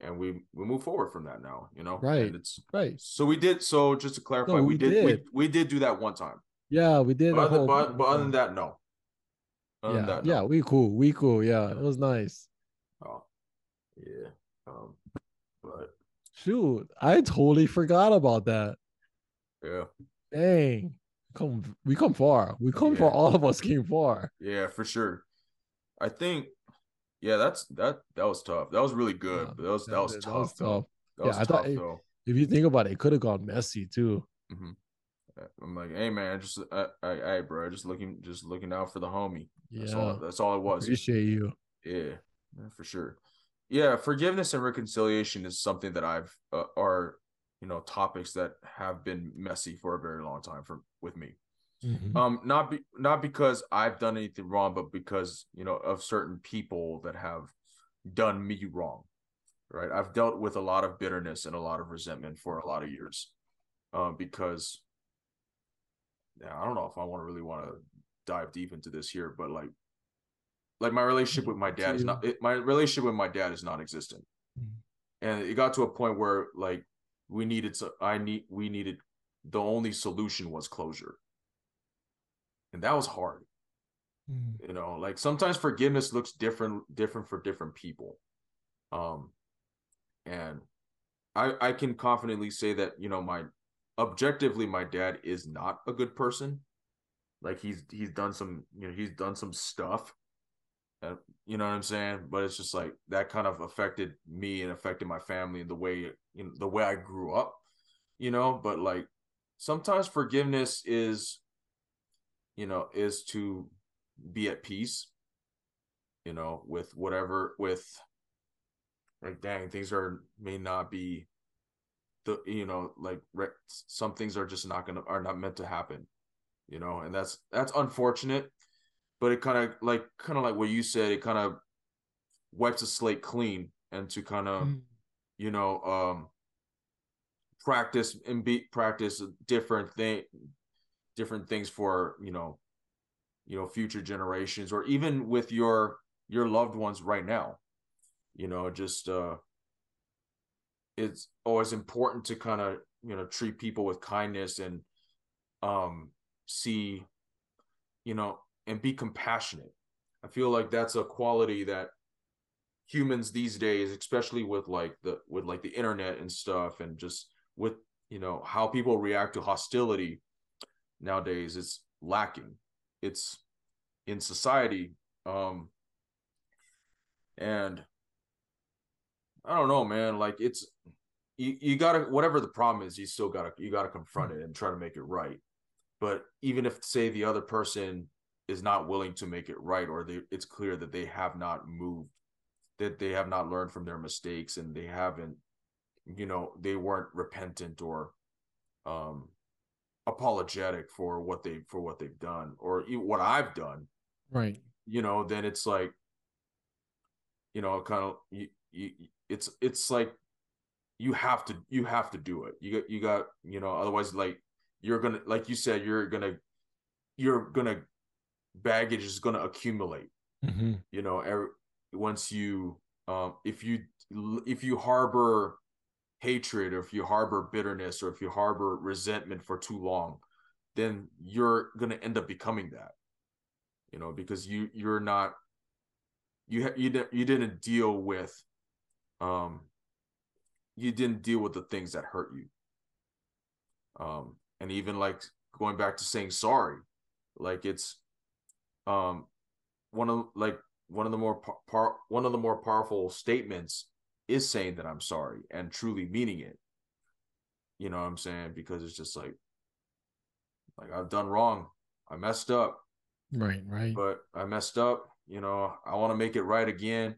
Speaker 3: and we we move forward from that now. You know,
Speaker 4: Right.
Speaker 3: And it's
Speaker 4: right.
Speaker 3: so we did. So just to clarify,
Speaker 4: No,
Speaker 3: we,
Speaker 4: we
Speaker 3: did,
Speaker 4: did.
Speaker 3: We, we did do that one time.
Speaker 4: Yeah, we did.
Speaker 3: But other, but, but other than that, no.
Speaker 4: Yeah,
Speaker 3: that,
Speaker 4: yeah, we cool, we cool. Yeah, it was nice.
Speaker 3: Oh, yeah. Um, but
Speaker 4: Shoot, I totally forgot about that.
Speaker 3: yeah,
Speaker 4: Dang, come we come far. We come far. All of us came far.
Speaker 3: yeah, for sure. I think, yeah, that's that. That was tough. That was really good.
Speaker 4: Yeah,
Speaker 3: that was that was
Speaker 4: that
Speaker 3: tough.
Speaker 4: was tough.
Speaker 3: That
Speaker 4: Yeah,
Speaker 3: was
Speaker 4: I thought
Speaker 3: tough
Speaker 4: it-
Speaker 3: though.
Speaker 4: If you think about it, it could have gone messy too.
Speaker 3: I'm like, hey man, just I, I, hey bro, just looking, just looking out for the homie. That's
Speaker 4: Yeah,
Speaker 3: all. That's all it was.
Speaker 4: appreciate you.
Speaker 3: Yeah, yeah, for sure. Yeah, forgiveness and reconciliation is something that I've uh, are you know topics that have been messy for a very long time for with me.
Speaker 4: Mhm.
Speaker 3: Um, not be not because I've done anything wrong, but because you know of certain people that have done me wrong. Right, I've dealt with a lot of bitterness and a lot of resentment for a lot of years, um, because yeah, I don't know if I want to really want to dive deep into this here, but like, like my relationship with my dad is not it, my relationship with my dad is non-existent,
Speaker 4: Mhm.
Speaker 3: and it got to a point where like we needed to, I need, we needed, the only solution was closure, and that was hard.
Speaker 4: Mm.
Speaker 3: you know like sometimes forgiveness looks different different for different people. Um and i i can confidently say that you know my objectively my dad is not a good person. Like he's he's done some you know he's done some stuff uh, you know what i'm saying? But it's just like that kind of affected me and affected my family and the way you know the way i grew up you know? But like sometimes forgiveness is you know is to be at peace you know, with whatever with like dang, things are may not be the you know like re- some things are just not gonna are not meant to happen, you know, and that's that's unfortunate. But it kind of like kind of like what you said, it kind of wipes the slate clean and to kind of mm. you know um practice and be practice different thing different things for you know you know future generations or even with your your loved ones right now you know just uh it's always important to kind of you know treat people with kindness and um see you know and be compassionate. I feel like that's a quality that humans these days especially with like the with like the internet and stuff and just with you know how people react to hostility nowadays it's lacking. It's in society um and i don't know man like it's you, you gotta whatever the problem is you still gotta you gotta confront it and try to make it right. But even if say the other person is not willing to make it right or they, it's clear that they have not moved that they have not learned from their mistakes and they haven't you know they weren't repentant or um apologetic for what they for what they've done or what I've done
Speaker 4: right.
Speaker 3: you know then it's like you know kind of you, you it's it's like you have to you have to do it. You got you got you know otherwise like you're gonna like you said you're gonna you're gonna baggage is gonna accumulate.
Speaker 4: Mm-hmm.
Speaker 3: you know every, once you um if you if you harbor hatred or if you harbor bitterness or if you harbor resentment for too long then you're going to end up becoming that. You know because you you're not you ha- you, you didn't deal with um you didn't deal with the things that hurt you um and even like going back to saying sorry like it's um one of like one of the more par-, par- one of the more powerful statements is saying that I'm sorry and truly meaning it. You know what I'm saying? Because it's just like like I've done wrong. I messed up.
Speaker 4: Right, right.
Speaker 3: But I messed up, you know, I want to make it right again.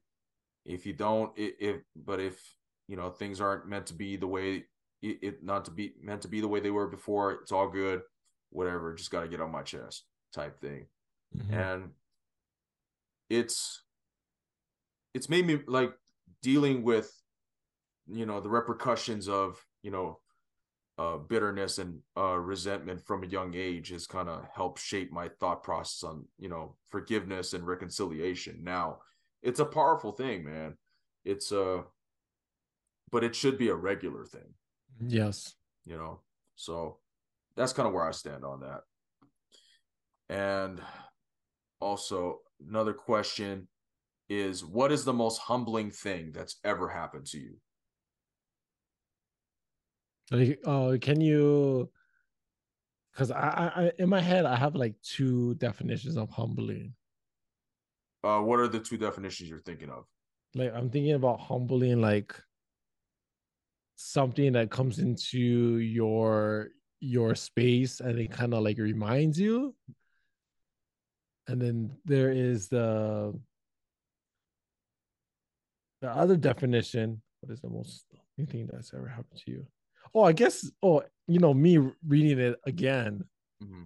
Speaker 3: If you don't if, if but if, you know, things aren't meant to be the way it, it not to be meant to be the way they were before, it's all good. Whatever, just got to get on my chest type thing. Mm-hmm. And it's it's made me like dealing with you know the repercussions of you know uh, bitterness and uh, resentment from a young age has kind of helped shape my thought process on you know forgiveness and reconciliation now it's a powerful thing man it's a uh, but it should be a regular thing
Speaker 4: yes
Speaker 3: you know so that's kind of where i stand on that and also another question is what is the most humbling thing that's ever happened to you?
Speaker 4: Like, uh, can you? Because I, I, in my head, I have like two definitions of humbling.
Speaker 3: Uh, what are the two definitions you're thinking of?
Speaker 4: Like, I'm thinking about humbling, like something that comes into your your space and it kind of like reminds you. And then there is the the other definition, what is the most thing that's ever happened to you? Oh, I guess, oh, you know, me reading it again, mm-hmm.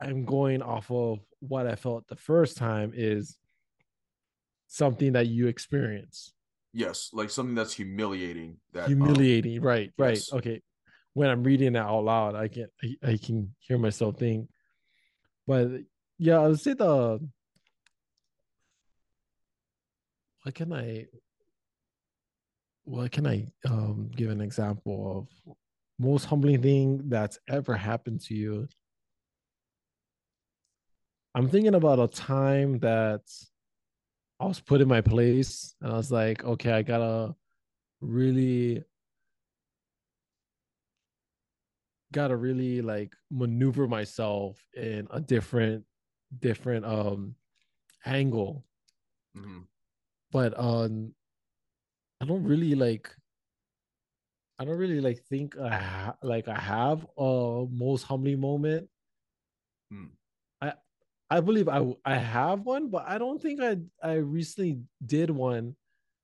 Speaker 4: I'm going off of what I felt the first time is something that you experience.
Speaker 3: Yes, like something that's humiliating. That
Speaker 4: humiliating, um, right, right. Yes. Okay. When I'm reading it out loud, I can I, I can hear myself think. But yeah, I'll say the what can I what can I um, give an example of most humbling thing that's ever happened to you? I'm thinking about a time that I was put in my place and I was like, okay, I gotta really gotta really like maneuver myself in a different different um angle. Mm-hmm but um i don't really like i don't really like think i ha- like i have a most humbling moment
Speaker 3: hmm.
Speaker 4: i I believe I I have one, but I don't think I I recently did one,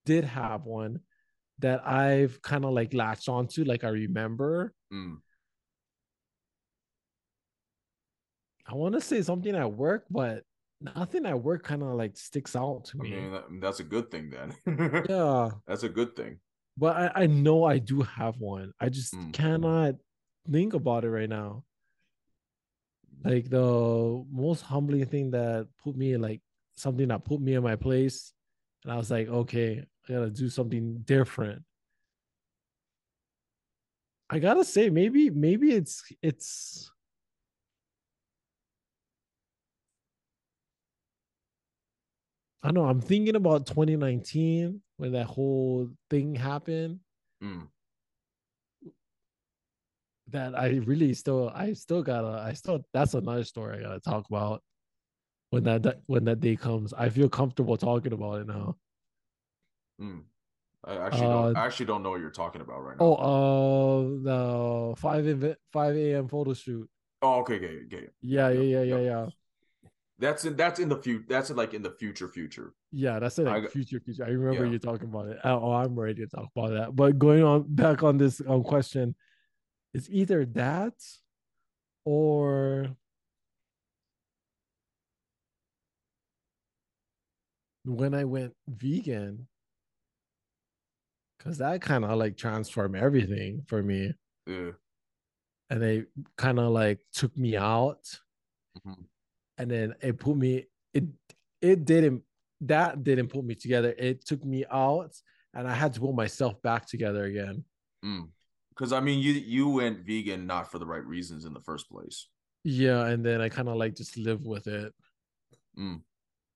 Speaker 4: did have one that I've kind of like latched onto, like I remember.
Speaker 3: Mm.
Speaker 4: I want to say something at work, but nothing at work kind of like sticks out to
Speaker 3: I
Speaker 4: me.
Speaker 3: mean, that, that's a good thing then.
Speaker 4: yeah,
Speaker 3: That's a good thing.
Speaker 4: but I, I know I do have one. I just
Speaker 3: Mm.
Speaker 4: cannot think about it right now. Like the most humbling thing that put me like something that put me in my place, and I was like, okay, I gotta do something different. I gotta say, maybe maybe it's it's I don't know. I'm thinking about 2019 when that whole thing happened.
Speaker 3: Mm.
Speaker 4: That I really still, I still gotta, I still. That's another story I gotta talk about when that, that when that day comes. I feel comfortable talking about it now.
Speaker 3: Mm. I actually don't.
Speaker 4: Uh,
Speaker 3: I actually don't know what you're talking about right now.
Speaker 4: Oh, uh, the five event, five a.m. photo shoot.
Speaker 3: Oh, okay, okay, okay.
Speaker 4: Yeah, yeah, yeah, yeah,
Speaker 3: Yep.
Speaker 4: yeah.
Speaker 3: That's in that's in the future. That's in, like in the future, future.
Speaker 4: Yeah, that's it.
Speaker 3: I
Speaker 4: Like future, future. I remember
Speaker 3: Yeah.
Speaker 4: you talking about it. Oh, I'm ready to talk about that. But going on back on this um, question, it's either that or when I went vegan, because that kind of like transformed everything for me,
Speaker 3: Yeah.
Speaker 4: and they kind of like took me out,
Speaker 3: Mhm.
Speaker 4: and then it put me. It it didn't that didn't put me together. It took me out, and I had to put myself back together again.
Speaker 3: Because I mean, you you went vegan not for the right reasons in the first place.
Speaker 4: Yeah, and then I kind of like just live with it.
Speaker 3: Mm.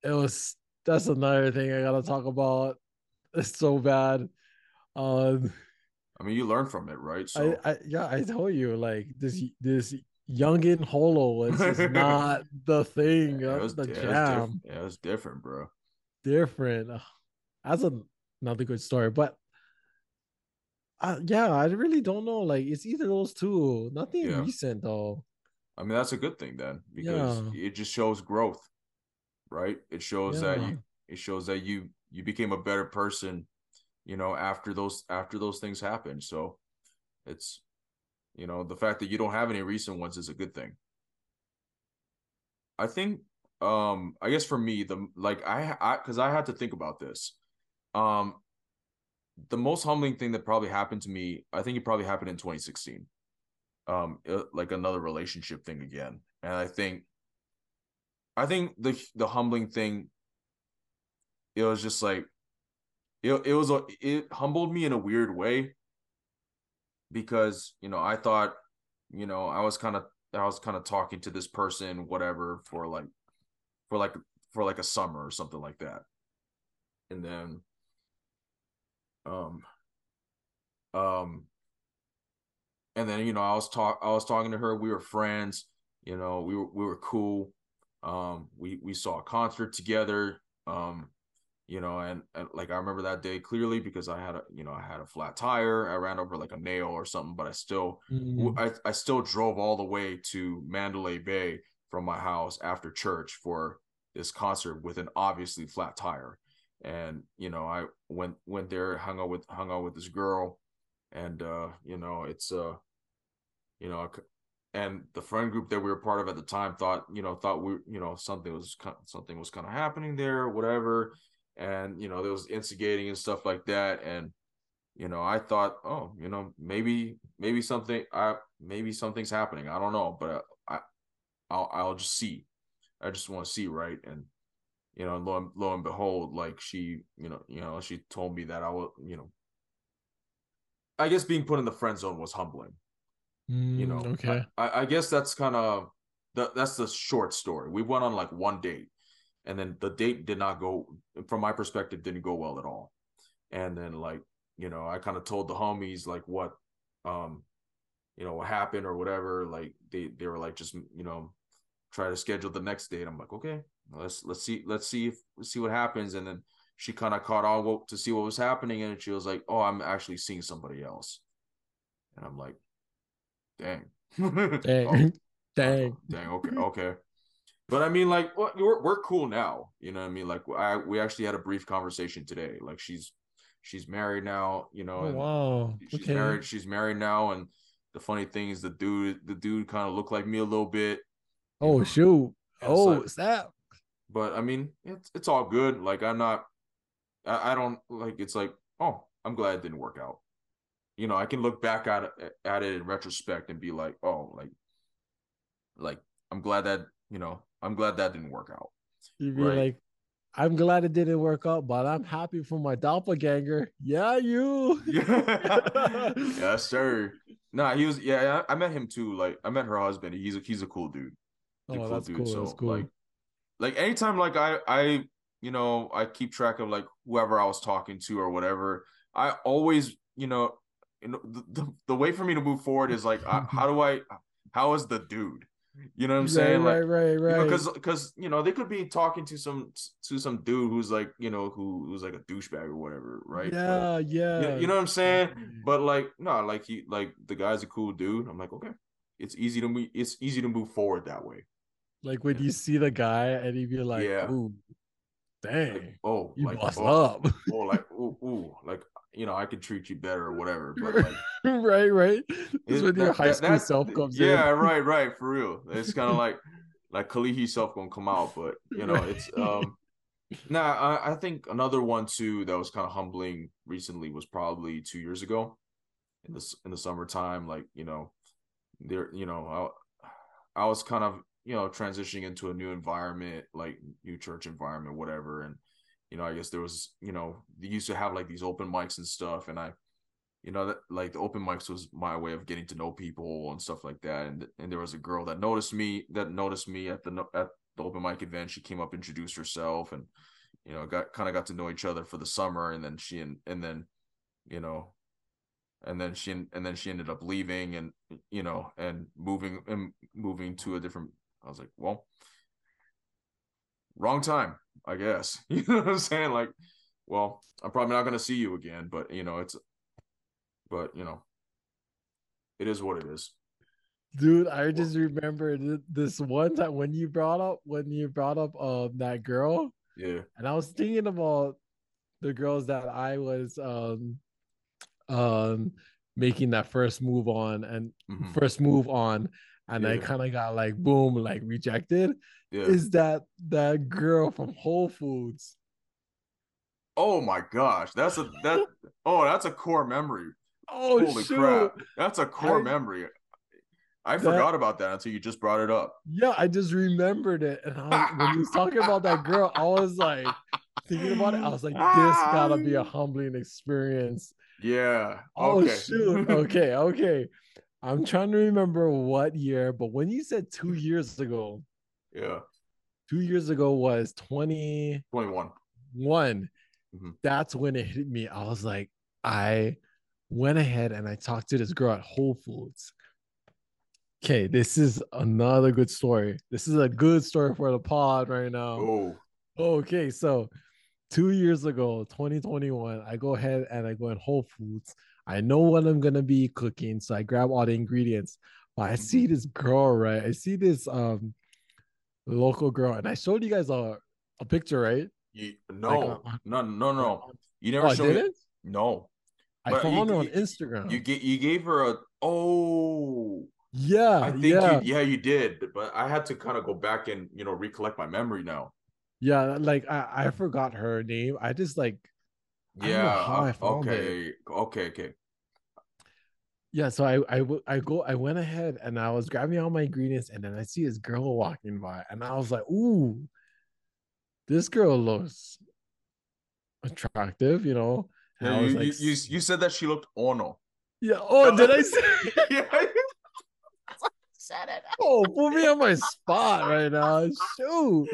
Speaker 4: It was that's another thing I gotta talk about. It's so bad. Um,
Speaker 3: I mean, you learn from it, right? So
Speaker 4: I, I yeah, I told you like this this youngin holo was just not the thing.
Speaker 3: yeah, it was,
Speaker 4: the
Speaker 3: yeah, it was yeah, it was different, bro.
Speaker 4: Different. That's a, another good story, but. Uh, yeah, I really don't know. Like, it's either those two. Nothing
Speaker 3: Yeah.
Speaker 4: recent though.
Speaker 3: I mean, that's a good thing then, because
Speaker 4: Yeah.
Speaker 3: it just shows growth, right? It shows that you it shows that you you became a better person, you know, after those after those things happened. So it's you know, the fact that you don't have any recent ones is a good thing. I think um I guess for me the like I I cuz I had to think about this. Um the most humbling thing that probably happened to me, I think it probably happened in 2016. Um like another relationship thing again. And I think I think the the humbling thing it was just like it, it was a it humbled me in a weird way because you know I thought you know I was kind of I was kind of talking to this person whatever for like for like for like a summer or something like that and then um um and then you know I was talk I was talking to her we were friends you know we were we were cool. Um we we saw a concert together um you know and, and like i remember that day clearly because i had a you know i had a flat tire i ran over like a nail or something but i still
Speaker 4: Mm,
Speaker 3: I, I still drove all the way to mandalay bay from my house after church for this concert with an obviously flat tire and you know i went went there hung out with hung out with this girl and uh you know it's uh you know and the friend group that we were part of at the time thought you know thought we you know something was something was kind of happening there whatever and you know there was instigating and stuff like that and you know i thought oh you know maybe maybe something i maybe something's happening i don't know but i i'll, I'll just see i just want to see right and you know lo and, lo and behold like she you know you know she told me that i will you know i guess being put in the friend zone was humbling you know
Speaker 4: mm, okay.
Speaker 3: i, I guess that's kind of the, that's the short story. We went on like one date and then the date did not go from my perspective didn't go well at all. And then like you know i kind of told the homies like what um you know what happened or whatever like they they were like just you know try to schedule the next date. I'm like okay let's let's see let's see if let's see what happens and then she kind of caught on to see what was happening and she was like oh i'm actually seeing somebody else and i'm like dang
Speaker 4: Dang.
Speaker 3: Oh,
Speaker 4: Dang.
Speaker 3: dang okay okay But I mean, like, we're we're cool now. You know what I mean? Like, I we actually had a brief conversation today. Like, she's she's married now. You know,
Speaker 4: Oh, wow.
Speaker 3: she's
Speaker 4: Okay.
Speaker 3: married. She's married now, and the funny thing is, the dude the dude kind of looked like me a little bit.
Speaker 4: Oh shoot. Oh,
Speaker 3: so-
Speaker 4: snap.
Speaker 3: But I mean, it's it's all good. Like, I'm not. I, I don't like. It's like, oh, I'm glad it didn't work out. You know, I can look back at it, at it in retrospect and be like, oh, like, like I'm glad that you know, I'm glad that didn't work out.
Speaker 4: You'd be
Speaker 3: Right.
Speaker 4: like, I'm glad it didn't work out, but I'm happy for my doppelganger. Yeah, you.
Speaker 3: yes, sir. Nah, he was. Yeah, I, I met him too. Like, I met her husband. He's a he's a cool dude. He's a
Speaker 4: Oh,
Speaker 3: cool
Speaker 4: that's
Speaker 3: dude.
Speaker 4: cool.
Speaker 3: So
Speaker 4: That's cool.
Speaker 3: like, like anytime like I I you know I keep track of like whoever I was talking to or whatever. I always you know you know the the, the way for me to move forward is like I, how do I how is the dude? You know what I'm saying?
Speaker 4: right,
Speaker 3: like,
Speaker 4: right, right, right.
Speaker 3: because because you know they could be talking to some to some dude who's like you know who who's like a douchebag or whatever, right? But-
Speaker 4: Yeah, yeah.
Speaker 3: you, you know what I'm saying? But like, no, like he like the guy's a cool dude. I'm like, okay, it's easy to move. It's easy to move forward that way.
Speaker 4: Like when you see the guy and you be like,
Speaker 3: Yeah.
Speaker 4: ooh, dang,
Speaker 3: Like, oh,
Speaker 4: you
Speaker 3: like oh,
Speaker 4: up.
Speaker 3: oh, like ooh, ooh, like you know, I could treat you better or whatever. But like,
Speaker 4: right, right. This is when your high
Speaker 3: that-
Speaker 4: school self comes in.
Speaker 3: yeah,
Speaker 4: in.
Speaker 3: right, right, for real. It's kind of like like Kalihi self gonna come out, but you know, it's um. Nah, I, I think another one too that was kind of humbling recently was probably two years ago, in the in the summertime. Like you know, there you know I I was kind of you know transitioning into a new environment, like new church environment, whatever, and you know I guess there was you know they used to have like these open mics and stuff, and I you know that like the open mics was my way of getting to know people and stuff like that, and and there was a girl that noticed me that noticed me at the at the open mic event. She came up, introduced herself, and you know got kind of got to know each other for the summer, and then she and and then you know and then she and then she ended up leaving and you know and moving and moving to a different i was like well wrong time i guess. You know what i'm saying? Like well i'm probably not going to see you again but you know it's but you know it is what it is.
Speaker 4: Dude, I just remember this one time when you brought up when you brought up um that girl,
Speaker 3: yeah.
Speaker 4: and I was thinking about the girls that I was um um making that first move on and
Speaker 3: Mhm.
Speaker 4: first move on, and I kind of got like boom, like rejected.
Speaker 3: yeah
Speaker 4: Is that that girl from Whole Foods?
Speaker 3: oh my gosh that's a that oh that's a core memory
Speaker 4: Oh
Speaker 3: holy
Speaker 4: shoot!
Speaker 3: crap that's a core
Speaker 4: I-
Speaker 3: memory i
Speaker 4: That-
Speaker 3: forgot about that until you just brought it up
Speaker 4: Yeah, I just remembered it, and I when he was talking about that girl, I was like thinking about it. I was like, this gotta be a humbling experience.
Speaker 3: yeah
Speaker 4: Oh
Speaker 3: okay
Speaker 4: shoot. Okay, okay. I'm trying to remember what year, but when you said two years ago,
Speaker 3: yeah
Speaker 4: two years ago was 21.
Speaker 3: 21 Mhm.
Speaker 4: That's when it hit me. I was like, I went ahead and I talked to this girl at Whole Foods. Okay, this is another good story. This is a good story for the pod right now.
Speaker 3: oh
Speaker 4: Okay, so two years ago, 2021, I go ahead and I go in Whole Foods. I know what I'm gonna be cooking, so I grab all the ingredients. But I see this girl, right? I see this um local girl, and I showed you guys a, a picture, right?
Speaker 3: You, no,
Speaker 4: uh,
Speaker 3: no, no, no. You
Speaker 4: Oh,
Speaker 3: never
Speaker 4: I
Speaker 3: showed me. No,
Speaker 4: I
Speaker 3: But you-
Speaker 4: found her on
Speaker 3: you-
Speaker 4: Instagram.
Speaker 3: you get you gave her a. Oh,
Speaker 4: yeah,
Speaker 3: I think
Speaker 4: yeah,
Speaker 3: you, yeah, you did. But I had to kind of go back and you know recollect my memory now.
Speaker 4: yeah. Like I, I forgot her name. I just like I don't know
Speaker 3: Yeah.
Speaker 4: how I found it.
Speaker 3: okay. Okay. Okay.
Speaker 4: yeah so I, I, I go i went ahead and i was grabbing all my ingredients and then i see this girl walking by and i was like ooh this girl looks attractive you know and
Speaker 3: Yeah,
Speaker 4: i was
Speaker 3: you,
Speaker 4: like
Speaker 3: you, you you said that she looked ono.
Speaker 4: yeah oh did i say
Speaker 3: yeah. Said it.
Speaker 4: oh put me on my spot right now shoot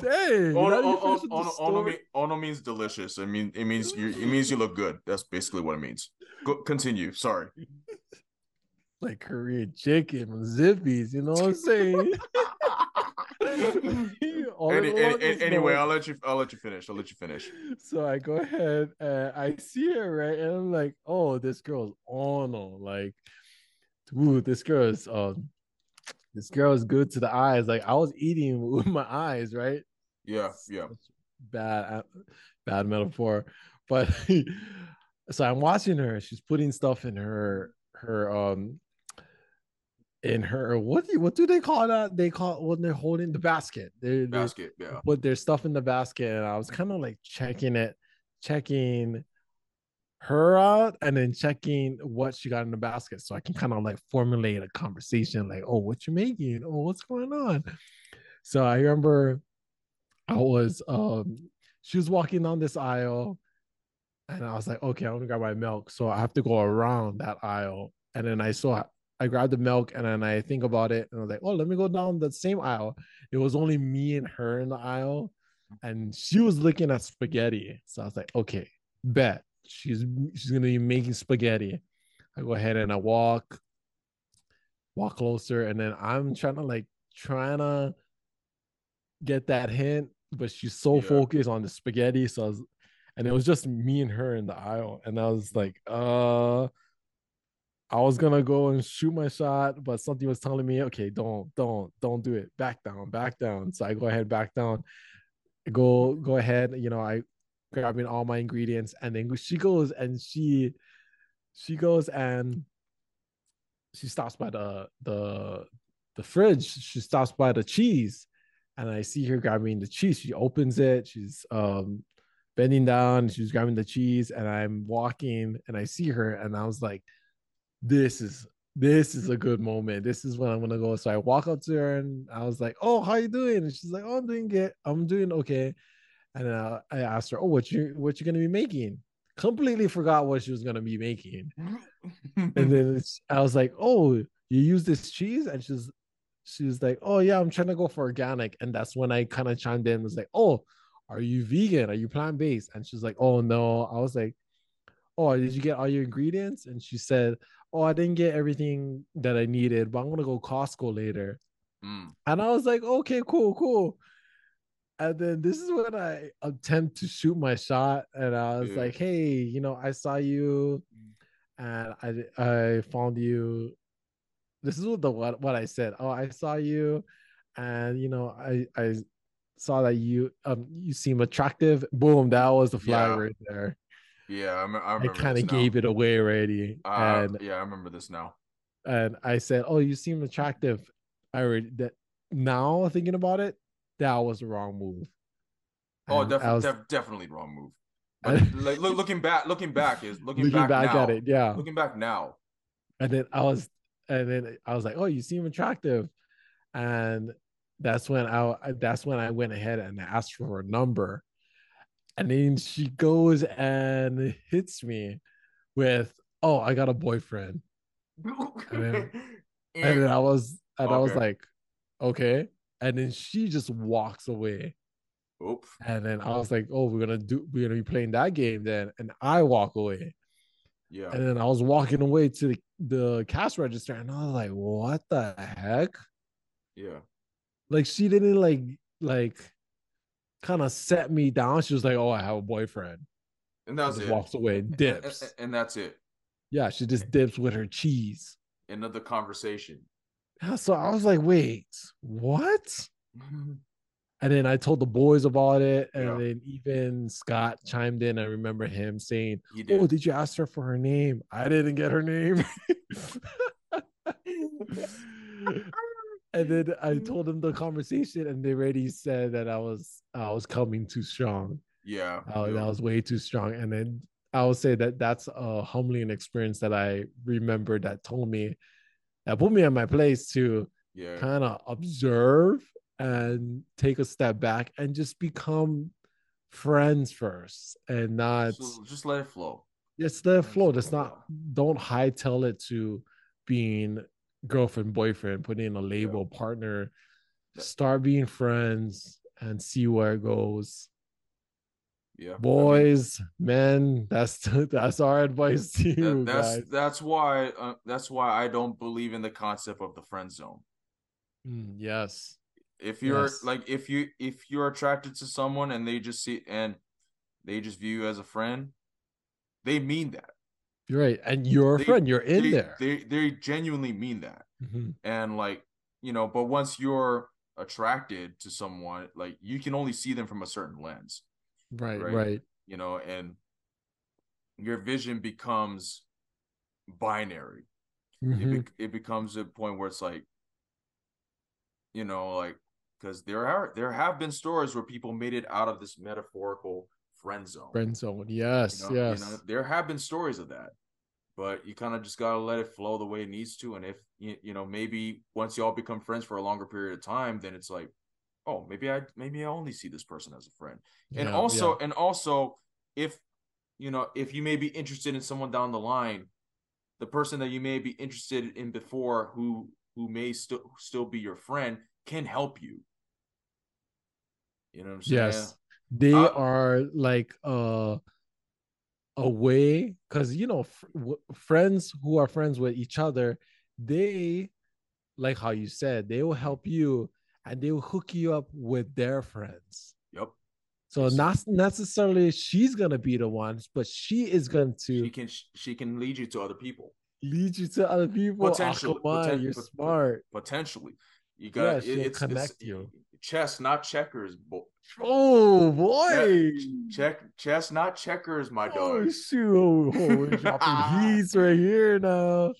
Speaker 4: dang
Speaker 3: Ono, ono,
Speaker 4: finished with the
Speaker 3: ono, ono, ono means delicious. I mean, it means you. It means you look good. That's basically what it means. Go, continue. Sorry.
Speaker 4: like korean chicken Zippy's you know what i'm saying
Speaker 3: Any, any, anyway, I'll let you. I'll let you finish. I'll let you finish.
Speaker 4: So I go ahead and I see her right, and I'm like, oh, this girl's on, oh, like, ooh, this girl is um this girl is good to the eyes. Like I was eating with my eyes, right?
Speaker 3: Yeah, yeah.
Speaker 4: Bad, uh, bad metaphor. But so I'm watching her. She's putting stuff in her her um in her what do what do they call that? They call when they're holding the basket. They
Speaker 3: Basket, yeah.
Speaker 4: put their stuff in the basket, and I was kind of like checking it, checking her out, and then checking what she got in the basket, so I can kind of like formulate a conversation, like, "Oh, what you making? Oh, what's going on?" So I remember I was um she was walking down this aisle and I was like, okay, I'm gonna grab my milk. So I have to go around that aisle. And then I saw I grabbed the milk and then I think about it and I was like, oh, let me go down the same aisle. It was only me and her in the aisle, and she was looking at spaghetti. So I was like, okay, bet she's she's gonna be making spaghetti. I go ahead and I walk, walk closer, and then I'm trying to like trying to get that hint, but she's so
Speaker 3: Yeah.
Speaker 4: focused on the spaghetti. So I was, and it was just me and her in the aisle, and I was like, uh. I was gonna go and shoot my shot, but something was telling me, okay, don't, don't, don't do it. Back down, back down. So I go ahead, back down. Go, go ahead. You know, I grabbing all my ingredients, and then she goes and she, she goes and she stops by the the the fridge. She stops by the cheese, and I see her grabbing the cheese. She opens it. She's um bending down. She's grabbing the cheese, and I'm walking, and I see her, and I was like, "This is this is a good moment. This is when I'm gonna go." So I walk up to her, and I was like, "Oh, how you doing?" And she's like, "Oh, I'm doing good. I'm doing okay." And uh, I asked her, "Oh, what you what you gonna be making?" Completely forgot what she was gonna be making and then I was like, "Oh, you use this cheese?" And she's she's like, "Oh yeah, I'm trying to go for organic." And that's when I kind of chimed in, was like, "Oh, are you vegan? Are you plant based?" And she's like, "Oh no." I was like, "Oh, did you get all your ingredients?" And she said, "Oh, I didn't get everything that I needed, but I'm gonna go Costco later."
Speaker 3: Mm,
Speaker 4: And I was like, "Okay, cool, cool." And then this is when I attempt to shoot my shot, and I was like, "Hey, you know, I saw you." and I I found you. This is what the what what I said. Oh, I saw you, and you know I I saw that you um you seem attractive. Boom, that was the flag
Speaker 3: Yeah.
Speaker 4: right there.
Speaker 3: yeah, I, rem- I
Speaker 4: I kind of gave it away already,
Speaker 3: Uh,
Speaker 4: and
Speaker 3: yeah, I remember this now.
Speaker 4: and I said, "Oh, you seem attractive." I already that now thinking about it, that was the wrong move.
Speaker 3: Oh,
Speaker 4: And
Speaker 3: definitely,
Speaker 4: was
Speaker 3: def- definitely wrong move. But like, look, looking back, looking back is looking,
Speaker 4: looking
Speaker 3: back,
Speaker 4: back,
Speaker 3: now.
Speaker 4: at it, yeah.
Speaker 3: Looking back now.
Speaker 4: and then I was, and then I was like, "Oh, you seem attractive," and that's when I that's when I went ahead and asked for her number, and then she goes and hits me with, "Oh, I got a boyfriend," then- and then I was and I was like, "Okay," and then she just walks away,
Speaker 3: Oop.
Speaker 4: and then I was like, "Oh, we're gonna do we're gonna be playing that game then," and I walk away.
Speaker 3: Yeah.
Speaker 4: And then I was walking away to the, the cash register and I was like, what the heck?
Speaker 3: Yeah.
Speaker 4: Like she didn't like like kind of set me down. She was like, Oh, I have a boyfriend.
Speaker 3: And that's it.
Speaker 4: walks away and
Speaker 3: And-
Speaker 4: dips.
Speaker 3: And, and that's it.
Speaker 4: yeah, she just dips with her cheese.
Speaker 3: Another conversation.
Speaker 4: So I was like, wait, what? Mm-hmm. And then I told the boys about it, and
Speaker 3: Yeah.
Speaker 4: then even Scott chimed in. I remember him saying,
Speaker 3: did.
Speaker 4: "Oh, did you ask her for her name? I didn't get her name." and then I told them the conversation, and they already said that I was I was coming too strong.
Speaker 3: yeah. Yeah.
Speaker 4: that was way too strong. And then I would say that that's a humbling experience that I remember that told me that put me in my place to
Speaker 3: yeah.
Speaker 4: kind of observe and take a step back and just become friends first and not
Speaker 3: So just let it flow.
Speaker 4: just let it flow. Just not don't hightail it to being girlfriend, boyfriend, putting in a label, partner. Start being friends and see where it goes.
Speaker 3: Yeah.
Speaker 4: Boys, men, that's that's our advice to
Speaker 3: that-
Speaker 4: you
Speaker 3: that's
Speaker 4: guys.
Speaker 3: that's why uh, that's why I don't believe in the concept of the friend zone.
Speaker 4: Mm, yes.
Speaker 3: If you're
Speaker 4: Yes.
Speaker 3: like if you if you're attracted to someone and they just see and they just view you as a friend, they mean that.
Speaker 4: You're right. And you're a
Speaker 3: They-
Speaker 4: friend. You're in
Speaker 3: they,
Speaker 4: there.
Speaker 3: They they genuinely mean that.
Speaker 4: Mhm.
Speaker 3: And like you know, but once you're attracted to someone, like you can only see them from a certain lens,
Speaker 4: Right,
Speaker 3: Right.
Speaker 4: right.
Speaker 3: you know, and your vision becomes binary. It,
Speaker 4: Mhm.
Speaker 3: bec it becomes a point where it's like, you know, like because there are there have been stories where people made it out of this metaphorical friend zone.
Speaker 4: Friend zone.
Speaker 3: you
Speaker 4: Yes,
Speaker 3: know,
Speaker 4: yes.
Speaker 3: you know, there have been stories of that, but you kind of just gotta let it flow the way it needs to. And if you, you know, maybe once y'all become friends for a longer period of time, then it's like, oh, maybe I maybe I only see this person as a friend. And
Speaker 4: Yeah,
Speaker 3: also,
Speaker 4: yeah.
Speaker 3: and also, if you know, if you may be interested in someone down the line, the person that you may be interested in before, who who may still still be your friend, can help you. You know what I'm saying?
Speaker 4: Yes. They
Speaker 3: Uh,
Speaker 4: are like uh a way because you know fr- friends who are friends with each other, they like how you said they will help you and they will hook you up with their friends.
Speaker 3: Yep.
Speaker 4: So not necessarily she's gonna be the one, but she is going to
Speaker 3: She can she can lead you to other people.
Speaker 4: lead you to other people. Oh,
Speaker 3: Potentially-
Speaker 4: on,
Speaker 3: poten-
Speaker 4: you're
Speaker 3: pot-
Speaker 4: smart.
Speaker 3: potentially. You got
Speaker 4: she'll
Speaker 3: it's,
Speaker 4: connect
Speaker 3: it's
Speaker 4: you.
Speaker 3: chess, not checkers. Bo-
Speaker 4: Oh boy.
Speaker 3: check chess, not checkers, my
Speaker 4: Oh
Speaker 3: dog.
Speaker 4: shoot! Oh, oh, we're dropping heats right here now.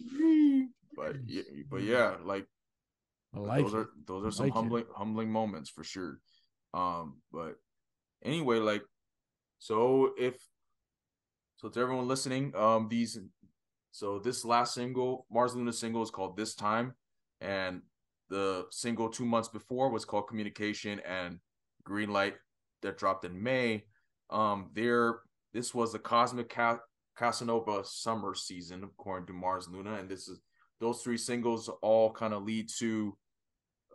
Speaker 3: But yeah, but yeah, like
Speaker 4: I like
Speaker 3: those
Speaker 4: it.
Speaker 3: are those are some
Speaker 4: like it.
Speaker 3: humbling humbling moments for sure. Um, but anyway, like so if so to everyone listening, um, these so this last single, Mars Luna single is called This Time, and the single two months before was called Communication and Green Light that dropped in May. Um, there this was the Cosmic Ca- Casanova summer season, according to Mars Luna, and this is those three singles all kind of lead to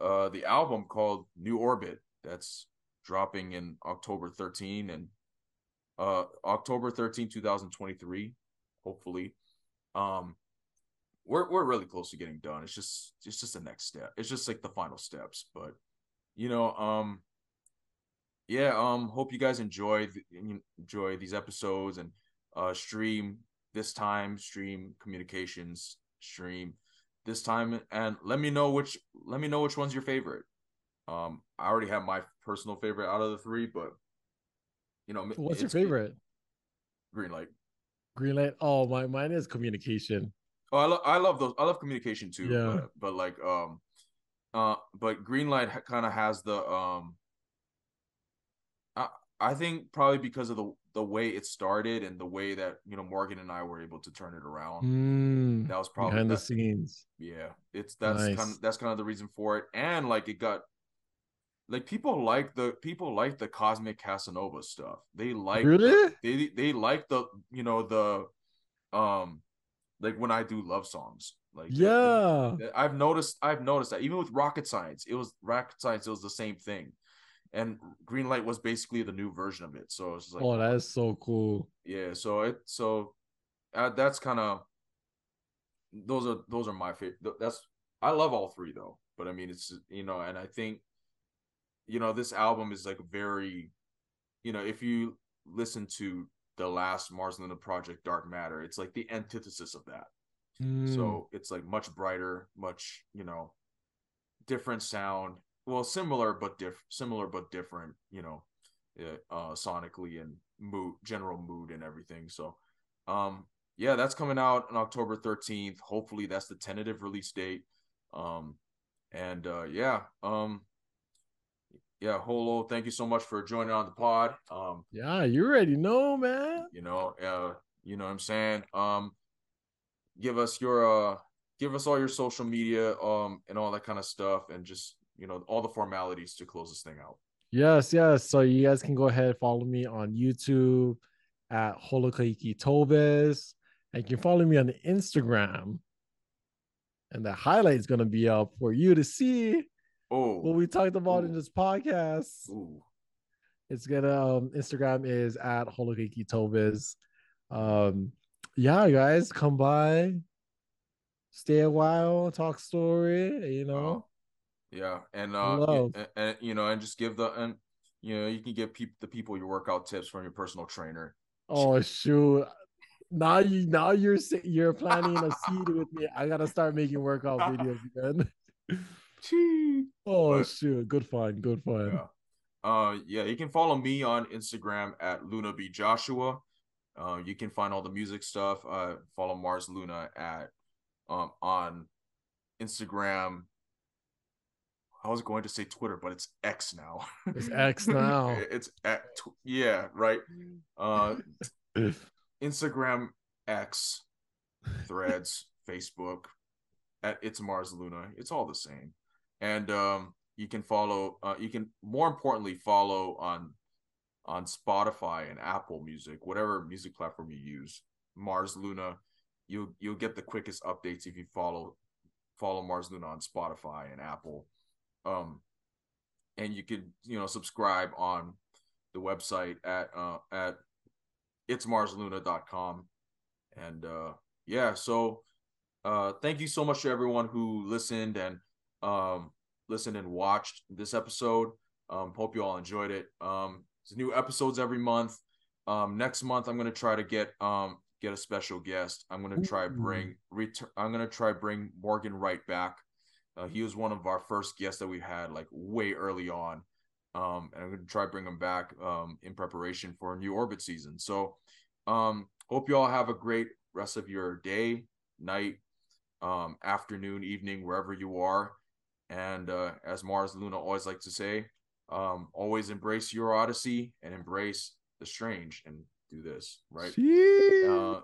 Speaker 3: uh the album called New Orbit. That's dropping in October 13 and uh October 13 2023 hopefully. Um we're we're really close to getting done. It's just it's just the next step. It's just like the final steps. But you know um yeah um hope you guys enjoy enjoy these episodes and uh stream this time stream communications stream this time and let me know which let me know which one's your favorite um i already have my personal favorite out of the three but you know
Speaker 4: What's your favorite?
Speaker 3: green light
Speaker 4: Green light. Oh, my mine is communication.
Speaker 3: oh i, lo- I love those i love communication too
Speaker 4: Yeah.
Speaker 3: but, but like um uh but green light ha- kind of has the um i i think probably because of the the way it started and the way that you know morgan and i were able to turn it around
Speaker 4: Mm,
Speaker 3: that was probably
Speaker 4: behind the scenes.
Speaker 3: Yeah, it's that's
Speaker 4: Nice.
Speaker 3: kind of that's kind of the reason for it, and like it got like people like the people like the cosmic Casanova stuff. They like
Speaker 4: Really?
Speaker 3: they they like the you know the um like when I do love songs like
Speaker 4: Yeah.
Speaker 3: I've noticed I've noticed that even with Rocket Science, it was Rocket Science. It was the same thing, and Green Light was basically the new version of it. So it's like
Speaker 4: Oh, that is so cool.
Speaker 3: yeah so it so uh, that's kind of those are those are my favorite that's i love all three though but i mean it's you know and i think you know this album is like very you know if you listen to the last mars Luna project dark matter it's like the antithesis of that
Speaker 4: Mm,
Speaker 3: so it's like much brighter much you know different sound well similar but diff similar but different you know uh, uh sonically and mood general mood and everything. So um yeah that's coming out on october 13th hopefully that's the tentative release date. Um and uh yeah um yeah holo thank you so much for joining on the pod. Um
Speaker 4: yeah, you already know, man.
Speaker 3: you know uh you know what i'm saying? Um give us your uh give us all your social media um and all that kind of stuff and just you know all the formalities to close this thing out
Speaker 4: Yes, yes. So you guys can go ahead follow me on YouTube at Holokahiki Toves. And you can follow me on Instagram. And the highlight is gonna be up for you to see
Speaker 3: oh
Speaker 4: what we talked about in this podcast.
Speaker 3: ooh.
Speaker 4: It's gonna um Instagram is at Holokahiki Toves. Um yeah, guys, come by, stay a while, talk story, you know.
Speaker 3: Yeah and uh and, and you know and just give the and you know you can give people the people your workout tips from your personal trainer
Speaker 4: Oh shoot. Now you now you're you're planting a seed with me. I gotta start making workout videos again. Oh
Speaker 3: But-
Speaker 4: shoot, good find, good find.
Speaker 3: Yeah. Uh, yeah, you can follow me on Instagram at Luna B Joshua. Uh, you can find all the music stuff. Uh, follow Mars Luna at um on Instagram. I was going to say Twitter, but it's X now.
Speaker 4: It's X now.
Speaker 3: it's at, tw- yeah, right. Uh, Instagram, X, Threads, Facebook, at It's Mars Luna. It's all the same. And um, you can follow. Uh, you can more importantly follow on on Spotify and Apple Music, whatever music platform you use. Mars Luna. You'll you'll get the quickest updates if you follow follow Mars Luna on Spotify and Apple. Um, and you could you know subscribe on the website at uh at itsmarsluna.com and uh yeah so uh thank you so much to everyone who listened and um listened and watched this episode. Um hope you all enjoyed it. Um there's new episodes every month. Um next month i'm gonna try to get um get a special guest. I'm gonna try bring return i'm gonna try bring morgan wright back uh, he was one of our first guests that we had like way early on um, and I'm going to try to bring him back um, in preparation for a new orbit season. So, um, hope you all have a great rest of your day, night, um, afternoon, evening, wherever you are. And uh, as Mars Luna always like to say, um, always embrace your odyssey and embrace the strange and do this right. Uh,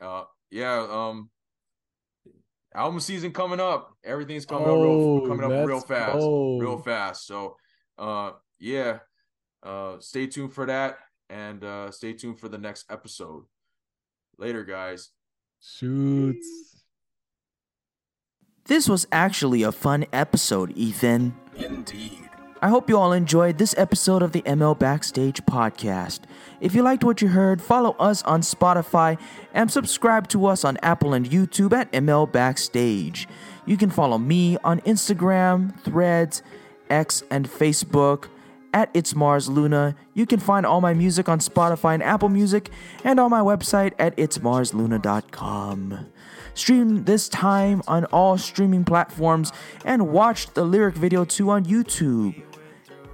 Speaker 3: uh, yeah. Um, album season coming up. Everything's coming up real,
Speaker 4: Oh,
Speaker 3: coming up real fast,
Speaker 4: go.
Speaker 3: real fast. So, uh, yeah, uh, stay tuned for that, and uh, stay tuned for the next episode. Later, guys.
Speaker 4: Shoots.
Speaker 1: This was actually a fun episode, Ethan.
Speaker 2: Indeed.
Speaker 1: I hope you all enjoyed this episode of the ML Backstage podcast. If you liked what you heard, follow us on Spotify and subscribe to us on Apple and YouTube at ML Backstage. You can follow me on Instagram, Threads, X, and Facebook at It's Mars Luna. You can find all my music on Spotify and Apple Music and on my website at itsmarsluna.com. Stream this time on all streaming platforms and watch the lyric video too on YouTube.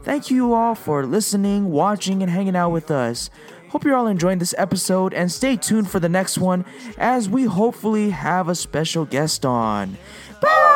Speaker 1: Thank you all for listening, watching, and hanging out with us. Hope you're all enjoying this episode and stay tuned for the next one as we hopefully have a special guest on. Bye!